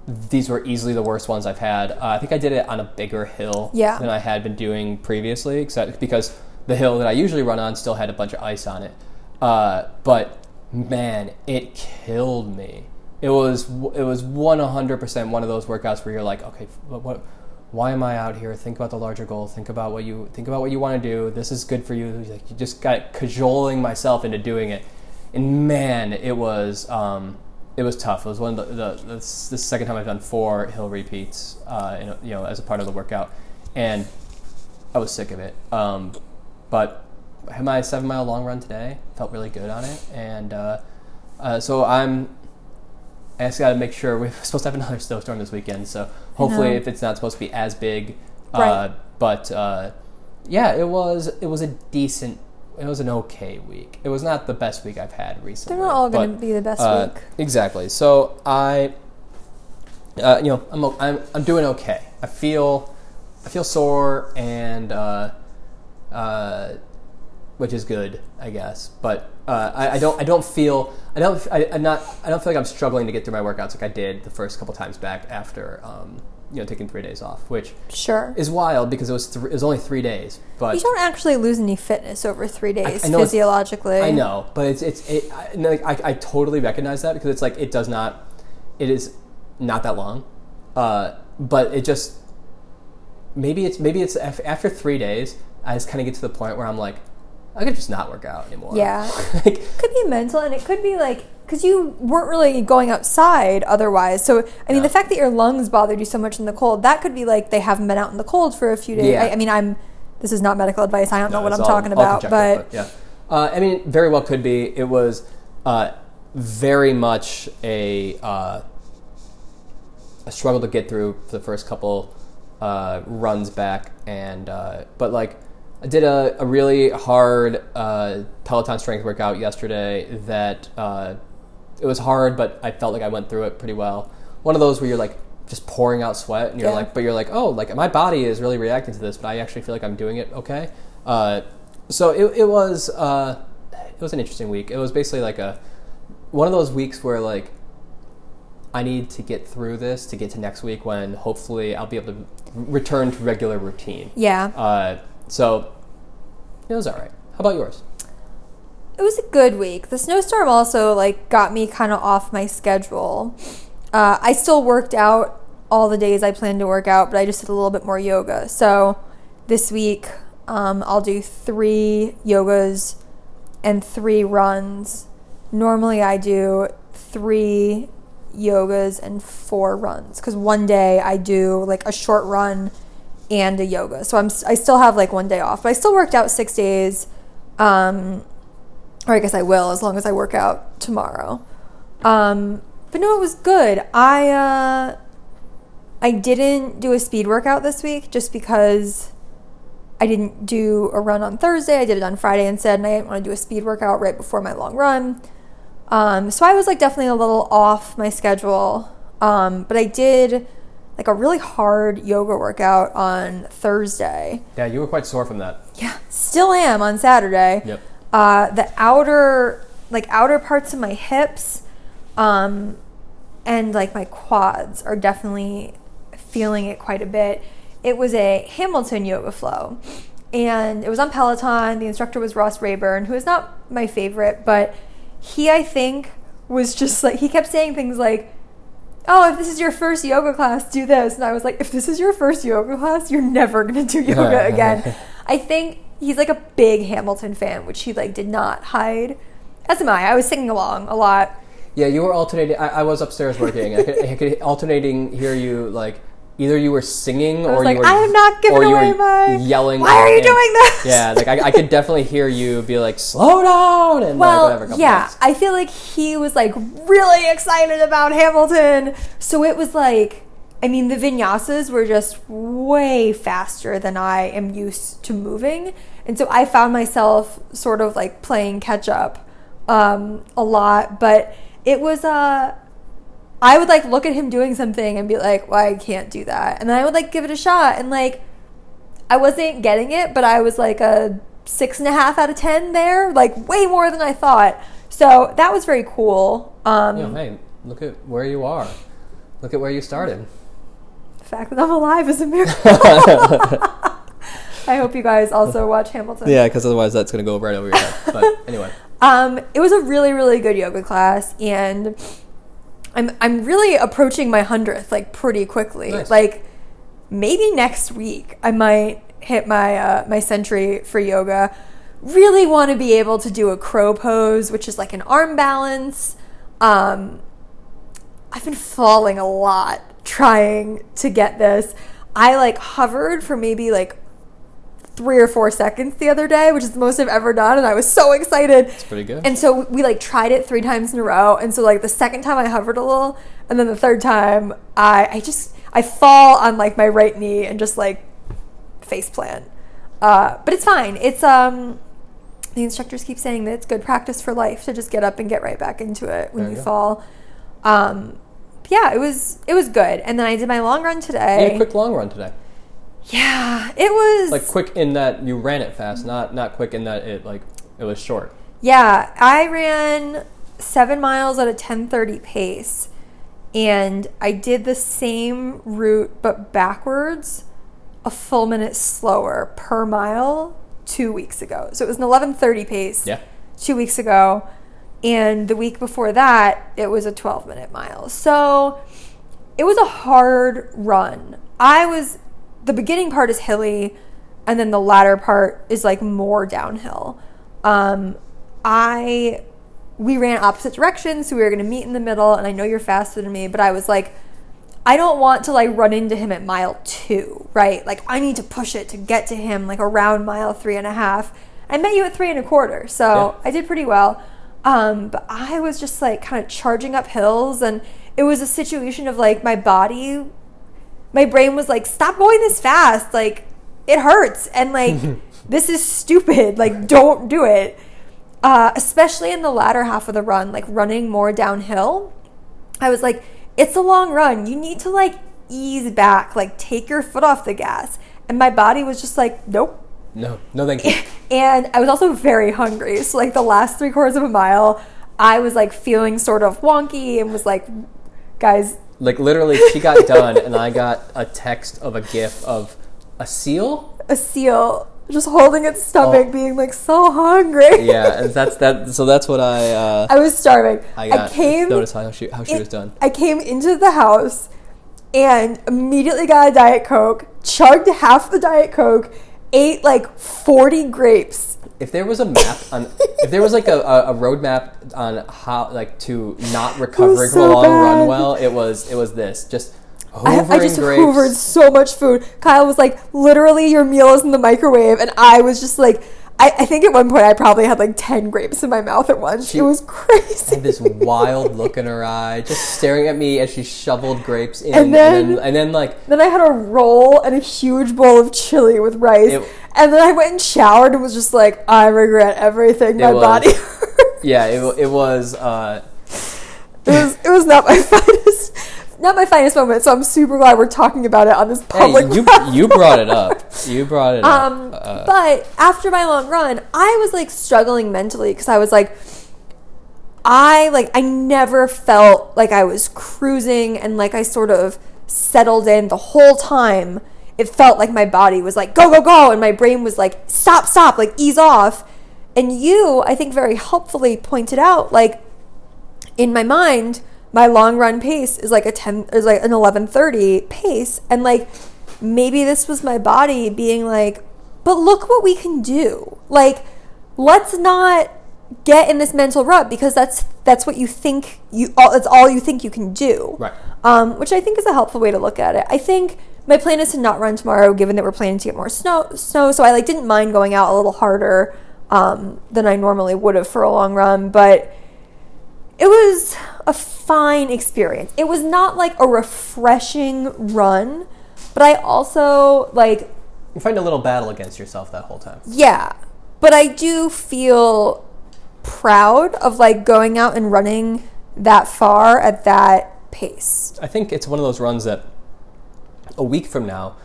these were easily the worst ones I've had. Uh, I think I did it on a bigger hill Yeah. than I had been doing previously, except because the hill that I usually run on still had a bunch of ice on it. Uh, but man, it killed me. It was it was one hundred percent one of those workouts where you're like, okay, what, what, why am I out here? Think about the larger goal. Think about what you think about what you want to do. This is good for you. Like you just got cajoling myself into doing it, and man, it was um, it was tough. It was one of the, the, the the second time I've done four hill repeats, uh, in you know, as a part of the workout, and I was sick of it. Um, but had my seven mile long run today. Felt really good on it, and uh, uh, so I'm. I just got to make sure we're supposed to have another snowstorm this weekend. So hopefully, if it's not supposed to be as big, uh, Right. but uh, yeah, it was. It was a decent. It was an okay week. It was not the best week I've had recently. They're not all going to be the best uh, week. Exactly. So I, uh, you know, I'm, I'm I'm doing okay. I feel I feel sore and uh, uh, which is good, I guess. But uh, I, I don't I don't feel I don't I, I'm not I don't feel like I'm struggling to get through my workouts like I did the first couple times back after um, you know taking three days off, which Sure. is wild because it was th- it was only three days, but you don't actually lose any fitness over three days I know physiologically. I know, but it's it's it, I, no, like, I I totally recognize that because it's like it does not, it is not that long, uh, but it just maybe it's maybe it's after three days I just kind of get to the point where I'm like I could just not work out anymore. Yeah. like, could be mental and it could be like because you weren't really going outside otherwise so i mean Yeah. the fact that your lungs bothered you so much in the cold that could be like they haven't been out in the cold for a few days Yeah. I, I mean i'm this is not medical advice i don't know what i'm all- talking all about conjecture, but, yeah, uh, I mean, very well could be. It was uh, very much a uh, a struggle to get through for the first couple uh, runs back, and uh, but like I did a, a really hard uh, Peloton strength workout yesterday. That uh, it was hard, but I felt like I went through it pretty well. One of those where you're like just pouring out sweat, and you're Yeah. like, but you're like, oh, like my body is really reacting to this, but I actually feel like I'm doing it okay. Uh, so it, it was uh, it was an interesting week. It was basically like a one of those weeks where like I need to get through this to get to next week when hopefully I'll be able to return to regular routine. yeah Uh, so it was all right. How about yours? it was a good week the snowstorm also like got me kind of off my schedule uh, i still worked out all the days i planned to work out but i just did a little bit more yoga so this week um, i'll do three yogas and three runs normally i do three yogas and four runs because one day i do like a short run and a yoga so i'm i still have like one day off but i still worked out six days um, or I guess I will as long as I work out tomorrow. Um, but no, it was good. I uh, I didn't do a speed workout this week just because I didn't do a run on Thursday. I did it on Friday instead, and I didn't want to do a speed workout right before my long run. Um, so I was like definitely a little off my schedule. Um, but I did like a really hard yoga workout on Thursday. Yeah, you were quite sore from that. Yeah, still am on Saturday. Yep. Uh, the outer, like outer parts of my hips, um, and like my quads are definitely feeling it quite a bit. It was a Hamilton yoga flow, and it was on Peloton. The instructor was Ross Rayburn, who is not my favorite, but he, I think, was just like he kept saying things like, "Oh, if this is your first yoga class, do this." And I was like, "If this is your first yoga class, you're never gonna do yoga again." I think he's like a big Hamilton fan, which he like did not hide. As am I. I was singing along a lot. Yeah, you were alternating. I, I was upstairs working. I could, I could alternating hear you like either you were singing or like, you were I am not giving away my yelling. Why are you and- doing this? Yeah, like I, I could definitely hear you be like, "Slow down!" and like whatever. a Well, yeah. I feel like he was like really excited about Hamilton. So it was like, I mean, the vinyasas were just way faster than I am used to moving. And so I found myself sort of like playing catch up um, a lot. But it was, uh, I would like look at him doing something and be like, well, I can't do that. And then I would like give it a shot. And like, I wasn't getting it, but I was like a six and a half out of 10 there, like way more than I thought. So that was very cool. Um, You know, hey, look at where you are. Look at where you started. The fact that I'm alive is a miracle. I hope you guys also watch Hamilton. Yeah, because otherwise that's going to go right over your head. But anyway, Um, it was a really, really good yoga class, and I'm I'm really approaching my hundredth like pretty quickly. Nice. Like maybe next week I might hit my uh, my century for yoga. Really want to be able to do a crow pose, which is like an arm balance. Um, I've been falling a lot trying to get this. I like hovered for maybe like three or four seconds the other day, which is the most I've ever done, and I was so excited. it's pretty good. And so we like tried it three times in a row. And so like the second time I hovered a little, and then the third time I I just I fall on like my right knee and just like face plant. Uh, but it's fine. It's um the instructors keep saying that it's good practice for life to just get up and get right back into it when There you, you fall. Um, yeah, it was it was good. And then I did my long run today. yeah, quick long run today. Yeah, it was Like quick in that you ran it fast, not not quick in that it like it was short. Yeah, I ran seven miles at a ten thirty pace, and I did the same route but backwards, a full minute slower per mile two weeks ago. So it was an eleven thirty pace. Yeah. Two weeks ago, and the week before that, it was a twelve minute mile. So it was a hard run. I was the beginning part is hilly, and then the latter part is like more downhill. Um, I we ran opposite directions, so we were going to meet in the middle. And I know you're faster than me, but I was like, I don't want to like run into him at mile two, right? Like I need to push it to get to him like around mile three and a half. I met you at three and a quarter, so Yeah. I did pretty well. Um, but I was just like kind of charging up hills, and it was a situation of like my body, my brain was like, stop going this fast. Like it hurts. And like, this is stupid. Like, don't do it. Uh, especially in the latter half of the run, like running more downhill. I was like, it's a long run. You need to like ease back, like take your foot off the gas. And my body was just like, nope. No, no, thank you. And I was also very hungry. So, like, the last three quarters of a mile, I was like feeling sort of wonky and was like, guys, Like literally, she got done, and I got a text of a gif of a seal. a seal just holding its stomach, Oh. being like so hungry. Yeah, and that's that. So that's what I. Uh, I was starving. I got came. notice how she how she it- was done. I came into the house and immediately got a Diet Coke, chugged half the Diet Coke, ate like 40 grapes. If there was a map on, if there was like a, a, a roadmap on how like to not recovering from a so long run well, it was it was this just I, I just grapes. hoovered so much food. Kyle was like, literally, your meal is in the microwave. And I was just like, I, I think at one point I probably had like 10 grapes in my mouth at once. She- it was crazy. had this wild look in her eye, just staring at me as she shoveled grapes in, And and then- then, and then, like Then I had a roll and a huge bowl of chili with rice. It- and then I went and showered and was just like, I regret everything. My was- body hurts. yeah, it, it was. Uh, It was it was not my finest not my finest moment, so I'm super glad we're talking about it on this public. hey, you you brought it up. You brought it Um, up. Uh, but after my long run, I was like struggling mentally because I was like, I like I never felt like I was cruising and like I sort of settled in the whole time. It felt like my body was like go go go, and my brain was like stop stop, like ease off. And you, I think, very helpfully pointed out like in my mind, my long run pace is like a ten is like an eleven thirty pace, and like maybe this was my body being like, but look what we can do. Like, let's not get in this mental rut because that's that's what you think you all that's all you think you can do. Right. Um, which I think is a helpful way to look at it. I think my plan is to not run tomorrow, given that we're planning to get more snow. Snow, so I like didn't mind going out a little harder um, than I normally would have for a long run, but it was a fine experience. It was not like a refreshing run, but I also like You're fighting a little battle against yourself that whole time. Yeah. But I do feel proud of like going out and running that far at that pace. I think it's one of those runs that a week from now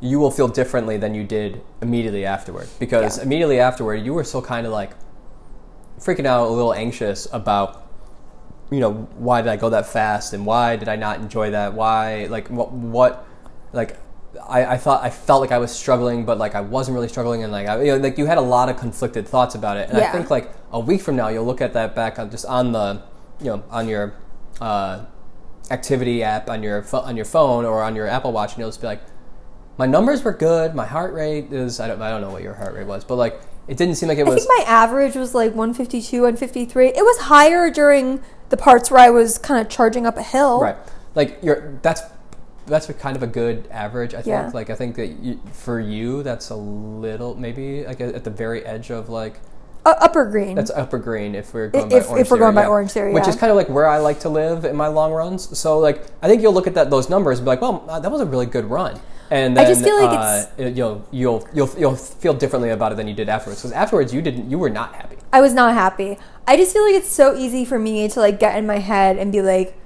you will feel differently than you did immediately afterward because Yeah. immediately afterward you were still kind of like freaking out a little anxious about you know why did I go that fast and why did I not enjoy that why like what what like I, I thought I felt like I was struggling but like I wasn't really struggling and like I, you know, like you had a lot of conflicted thoughts about it and I think like a week from now you'll look at that back on just on the you know on your uh, activity app on your pho- on your phone or on your Apple Watch, and you'll just be like, my numbers were good. My heart rate is I don't I don't know what your heart rate was, but like it didn't seem like it was. I think my average was like 152, 153. It was higher during the parts where I was kind of charging up a hill. right. Like you're that's that's a kind of a good average. I think. Yeah. Like I think that you, for you, that's a little maybe like at the very edge of like Uh, upper green. That's upper green if we're going If- by Orange if we're going Theory, by Orange Theory, which yeah. is kind of like where I like to live in my long runs. So like I think you'll look at that those numbers and be like, well, uh, that was a really good run. And then, I just feel like uh, it- you'll you'll you'll you'll feel differently about it than you did afterwards because afterwards you didn't you were not happy. I was not happy. I just feel like it's so easy for me to like get in my head and be like,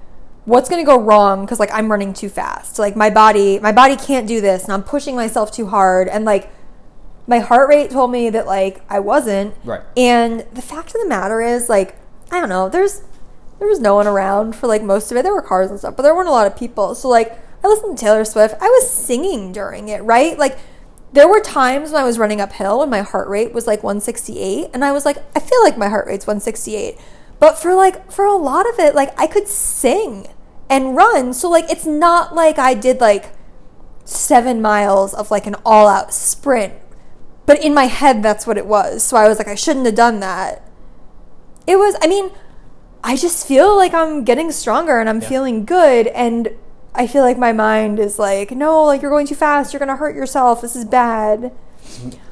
what's going to go wrong because like I'm running too fast. Like my body, my body can't do this, and I'm pushing myself too hard, and like my heart rate told me that like I wasn't. Right. And the fact of the matter is, like, I don't know. There's there was no one around for like most of it. There were cars and stuff, but there weren't a lot of people. So like I listened to Taylor Swift. I was singing during it, right? Like there were times when I was running uphill and my heart rate was like 168 and I was like I feel like my heart rate's 168. But for like for a lot of it like I could sing and run. So like it's not like I did like 7 miles of like an all-out sprint. But in my head that's what it was. So I was like I shouldn't have done that. It was I mean I just feel like I'm getting stronger and I'm Yeah. feeling good and I feel like my mind is like, no, like you're going too fast. You're going to hurt yourself. This is bad.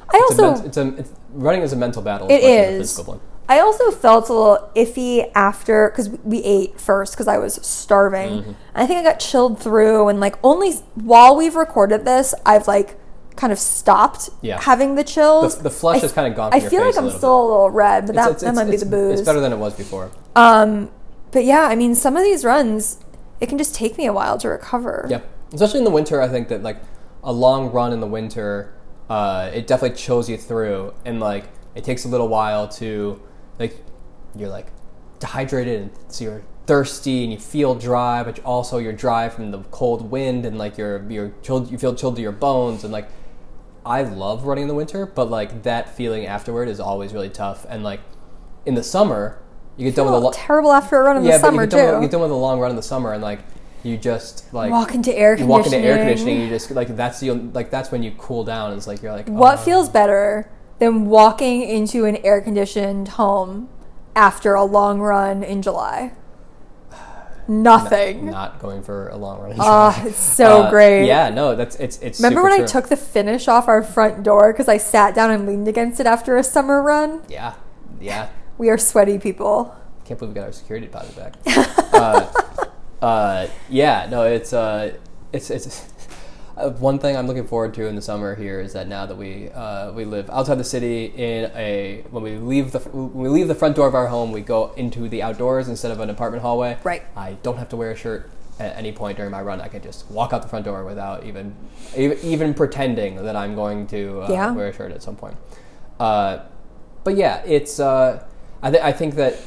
I It's a also men- it's a it's, running is a mental battle. It is. especially physical one. I also felt a little iffy after because we ate first because I was starving. Mm-hmm. I think I got chilled through and like only while we've recorded this, I've like kind of stopped Yeah. having the chills. The- the flush I- has kinda gone through. I feel like I'm still a little red, but that, It's- that it's- might be the booze. It's better than it was before. Um, but yeah, I mean, some of these runs, it can just take me a while to recover. Yeah, especially in the winter. I think that like a long run in the winter, uh, it definitely chills you through, and like it takes a little while to like you're like dehydrated and so you're thirsty and you feel dry, but also you're dry from the cold wind and like you're you're chilled. You feel chilled to your bones and like. I love running in the winter, but like that feeling afterward is always really tough. And like in the summer, you get done with a lo- terrible after a run in yeah, the summer you get, done with, you get done with a long run in the summer, and like you just like walk into air you conditioning. walk into air conditioning. You just like that's the like that's when you cool down. It's like you're like What oh. feels better than walking into an air conditioned home after a long run in July? Nothing. not going for a long run. in Ah, it's so Uh, great. Yeah, no, that's it's it's. Remember when I took the finish off our front door because I sat down and leaned against it after a summer run? Yeah, yeah. We are sweaty people. Can't believe we got our security deposit back. uh, uh, yeah, no, it's uh, it's it's. Uh, one thing I'm looking forward to in the summer here is that now that we uh, we live outside the city in a when we leave the when we leave the front door of our home we go into the outdoors instead of an apartment hallway. Right. I don't have to wear a shirt at any point during my run. I can just walk out the front door without even even, even pretending that I'm going to uh, Yeah. wear a shirt at some point. Uh, but yeah, it's uh, I, th- I think that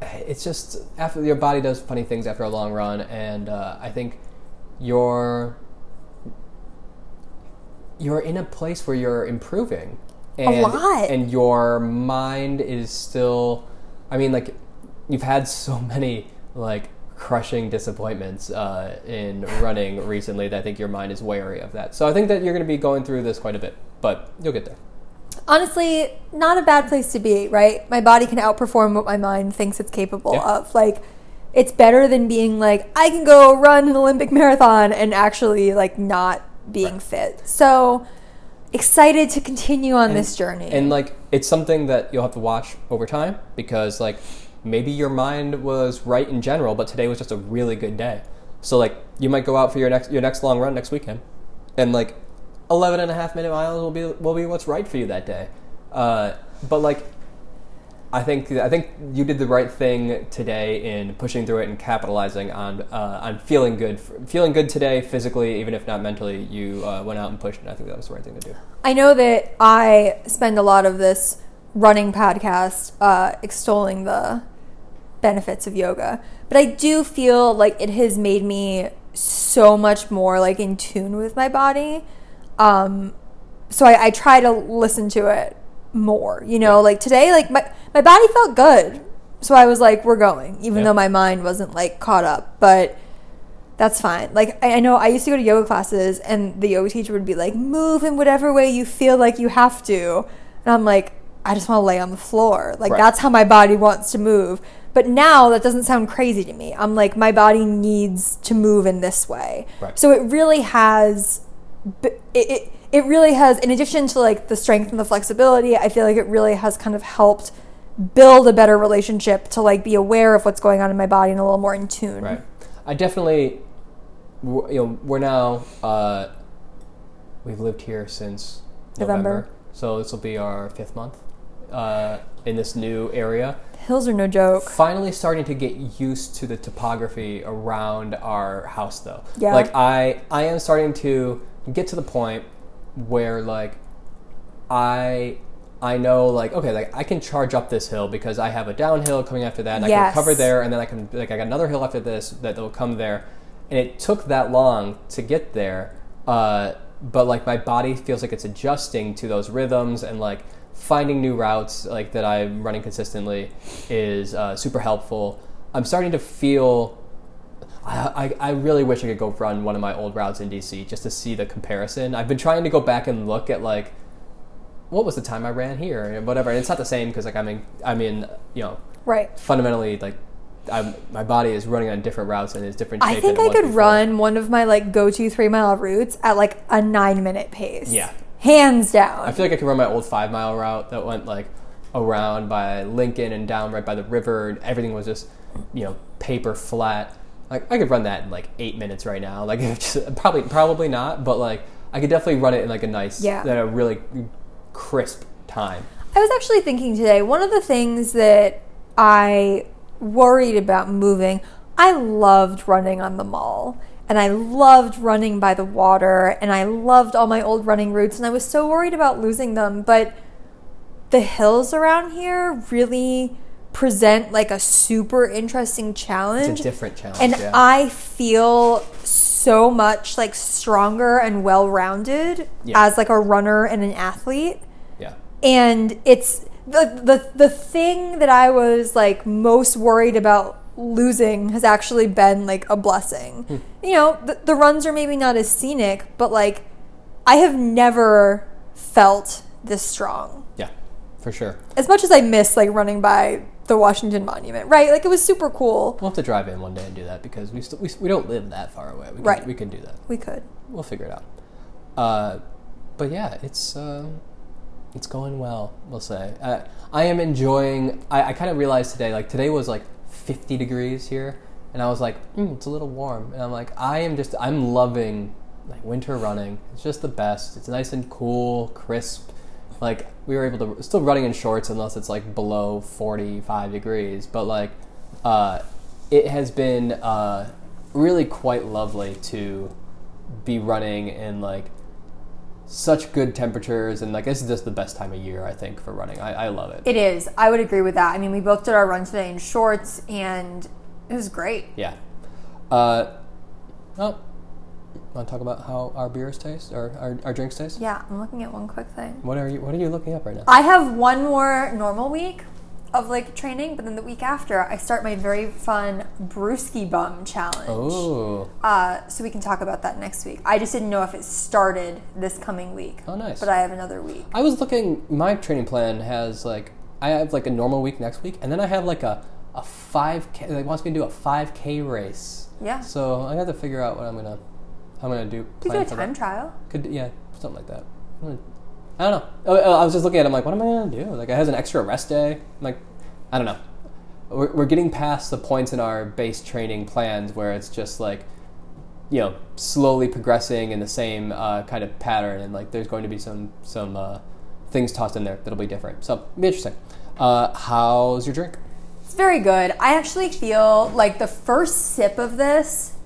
it's just after your body does funny things after a long run, and uh, I think you're you're in a place where you're improving, and, lot. and your mind is still. I mean, like you've had so many like crushing disappointments uh, in running recently that I think your mind is wary of that. So I think that you're going to be going through this quite a bit, but you'll get there. Honestly not a bad place to be right my body can outperform what my mind thinks it's capable Yeah. of like it's better than being like i can go run an olympic marathon and actually like not being Right. fit so excited to continue on this journey And like it's something that you'll have to watch over time because like maybe your mind was right in general, but today was just a really good day. So like you might go out for your next your next long run next weekend, and like 11 and a half minute miles will be will be what's right for you that day. Uh, but like, I think I think you did the right thing today in pushing through it and capitalizing on uh, on feeling good, feeling good today physically, even if not mentally. You uh, went out and pushed, and I think that was the right thing to do. I know that I spend a lot of this running podcast uh, extolling the benefits of yoga, but I do feel like it has made me so much more like in tune with my body. Um, so I, I try to listen to it more. You know, like today, like my my body felt good, so I was like, "We're going," even Yeah. though my mind wasn't like caught up, but. That's fine. Like I I know I used to go to yoga classes and the yoga teacher would be like, "Move in whatever way you feel like you have to." And I'm like, "I just want to lay on the floor." Like Right. that's how my body wants to move. But now that doesn't sound crazy to me. I'm like my body needs to move in this way. Right. So it really has it, it it really has in addition to like the strength and the flexibility, I feel like it really has kind of helped build a better relationship to like be aware of what's going on in my body and a little more in tune. Right. I definitely, you know, we're now uh, we've lived here since November. November, so this will be our fifth month uh, in this new area. Hills are no joke. Finally, starting to get used to the topography around our house, though. Yeah. Like I, I am starting to get to the point where like I. I know, like, okay, like I can charge up this hill because I have a downhill coming after that, and I can cover there, and then I can, like, I got another hill after this that will come there, and it took that long to get there, uh, but like my body feels like it's adjusting to those rhythms, and like finding new routes, like that I'm running consistently, is uh, super helpful. I'm starting to feel I, I I really wish I could go run one of my old routes in DC just to see the comparison. I've been trying to go back and look at like what was the time I ran here and whatever. And it's not the same because like I'm in I'm in you know Right. fundamentally like I'm, my body is running on different routes and is different. I think I could before. run one of my like go-to 3-mile routes at like a 9-minute pace. Yeah. Hands down. I feel like I could run my old five mile route that went like around by Lincoln and down right by the river, and everything was just you know paper flat. Like I could run that in like eight minutes right now. Like just, probably probably not, but like I could definitely run it in like a nice, Yeah. a really crisp time. I was actually thinking today, one of the things that I worried about moving, I loved running on the mall. And I loved running by the water. And I loved all my old running routes. And I was so worried about losing them. But the hills around here really present like a super interesting challenge. It's a different challenge. and yeah. I feel so much like stronger and well rounded Yeah. as like a runner and an athlete yeah. and it's the the the thing that I was like most worried about losing has actually been like a blessing. Hmm. You know, the, the runs are maybe not as scenic, but like I have never felt this strong. Yeah. For sure. As much as I miss like running by the Washington Monument, right? Like it was super cool. We'll have to drive in one day and do that because we, st- we, we don't live that far away. We can, Right. We can do that. We could. we'll figure it out. Uh, but yeah, it's uh, it's going well. We'll say. Uh, I am enjoying. I, I kind of realized today, like today was like 50 degrees here, and I was like, mm, it's a little warm, and I'm like, I am just, I'm loving like winter running. It's just the best. It's nice and cool, crisp. Like we were able to still running in shorts unless it's like below 45 degrees, but like uh, it has been uh, really quite lovely to be running in like such good temperatures and like this is just the best time of year I think for running. I, I love it. It is. I would agree with that. I mean, we both did our run today in shorts, and it was great. Yeah. Uh, well, want to talk about how our beers taste or our, our drinks taste? Yeah, I'm looking at one quick thing. What are you What are you looking up right now? I have one more normal week of like training, but then the week after, I start my very fun Brewski Bum challenge. Oh, Uh, so we can talk about that next week. I just didn't know if it started this coming week. Oh, nice. But I have another week. I was looking. My training plan has like I have like a normal week next week, and then I have like a a five k. Like wants me to do a five k race. Yeah. So I have to figure out what I'm gonna I'm gonna do. You could do a time trial. Could yeah, something like that. Gonna- I don't know. Oh, oh, I was just looking at. it, I'm like, what am I gonna do? Like, it has an extra rest day. I'm like, I don't know. We're, we're getting past the points in our base training plans where it's just like you know slowly progressing in the same uh, kind of pattern, and like there's going to be some some uh, things tossed in there that'll be different. So be interesting. Uh, how's your drink? It's very good. I actually feel like the first sip of this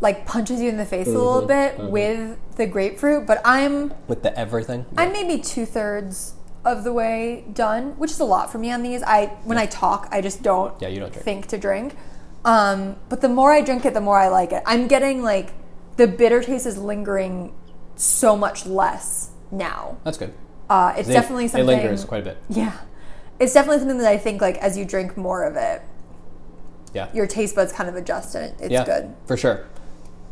like punches you in the face a little bit with the grapefruit, but I'm With the everything? I'm maybe two thirds of the way done, which is a lot for me on these. I when I talk, I just don't Yeah, you don't drink. think to drink. Um, but the more I drink it, the more I like it. I'm getting like the bitter taste is lingering so much less now. That's good. Uh, it's They- definitely something. It lingers quite a bit. Yeah, it's definitely something that I think like as you drink more of it, Yeah. your taste buds kind of adjust and it's yeah, good. for sure.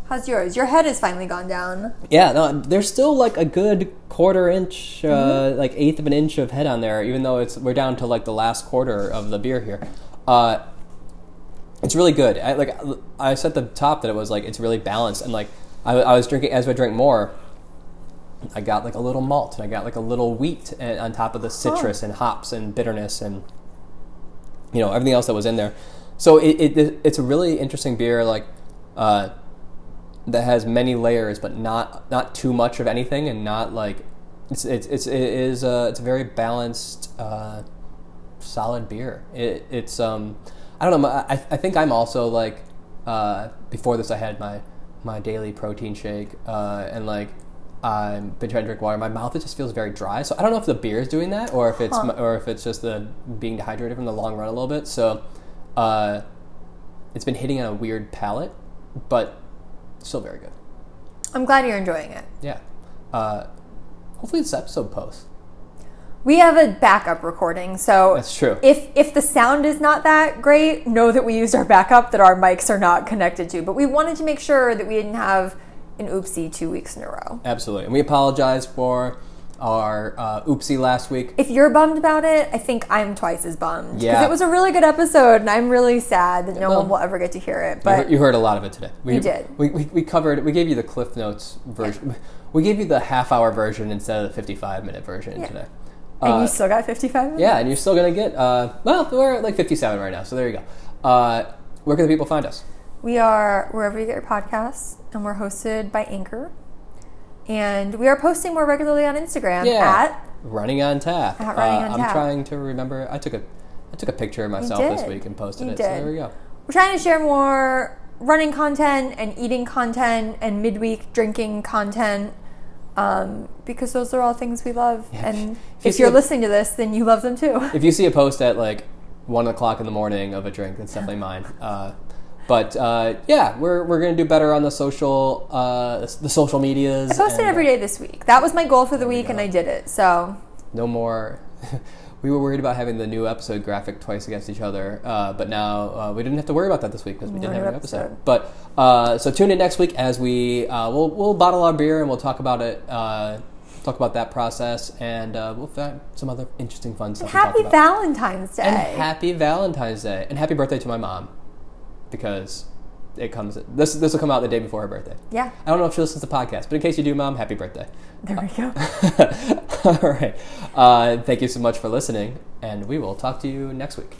How's yours? Your head has finally gone down. Yeah, no, there's still like a good quarter inch, uh, Mm-hmm. like eighth of an inch of head on there, even though it's we're down to like the last quarter of the beer here. Uh, it's really good. I, like I said at the top that it was like it's really balanced, and like I, I was drinking as I drank more. I got like a little malt, and I got like a little wheat and, on top of the citrus and hops and bitterness and you know everything else that was in there. So it, it it's a really interesting beer. Like. Uh, that has many layers, but not not too much of anything, and not like it's it's, it's it is uh, it's a very balanced, uh, solid beer. It, it's um I don't know. I I think I'm also like uh, before this I had my my daily protein shake uh, and like. I've been trying to drink water. My mouth it just feels very dry. So I don't know if the beer is doing that, or if it's Huh. or if it's just the being dehydrated from the long run a little bit. So uh, it's been hitting on a weird palate, but still very good. I'm glad you're enjoying it. Yeah. Uh, hopefully this episode posts. We have a backup recording, so That's true. if if the sound is not that great, know that we used our backup that our mics are not connected to. But we wanted to make sure that we didn't have an oopsie two weeks in a row. Absolutely. And we apologize for our uh, oopsie last week. If you're bummed about it, I think I'm twice as bummed because Yeah. it was a really good episode, and I'm really sad that no well, one will ever get to hear it. You But heard, you heard a lot of it today. We You did. We, we, we covered, we gave you the Cliff Notes version. We gave you the half hour version instead of the 55 minute version Yeah. today. and Uh, you still got 55 minutes. yeah, and you're still going to get, uh, well, we're at like 57 right now, so there you go. Uh, where can the people find us? We are wherever you get your podcasts, and we're hosted by Anchor. And we are posting more regularly on Instagram Yeah. at Running on Tap. At Running Uh, on I'm Tap. trying to remember. I took a, I took a picture of myself this week and posted You it. So there we go. We're trying to share more running content and eating content and midweek drinking content um, because those are all things we love. Yeah. And If you if you're a- listening to this, then you love them too. If you see a post at like one o'clock in the morning of a drink, that's definitely mine. Uh, but uh, yeah, we're, we're gonna do better on the social uh, the social medias. I posted and, every day this week. That was my goal for the we week, and. I did it. So No more. we were worried about having the new episode graphic twice against each other, uh, but now uh, we didn't have to worry about that this week because we didn't have new an episode. episode. But uh, so tune in next week as we uh, we'll we'll bottle our beer and we'll talk about it. Uh, talk about that process and uh, we'll find some other interesting fun stuff. talk happy. Valentine's Day. And happy Valentine's Day. And happy birthday to my mom. Because it comes this this will come out the day before her birthday. yeah, I don't know if she listens to the podcast, but in case you do, mom, happy birthday. there we go. All right. Uh, thank you so much for listening, and we will talk to you next week.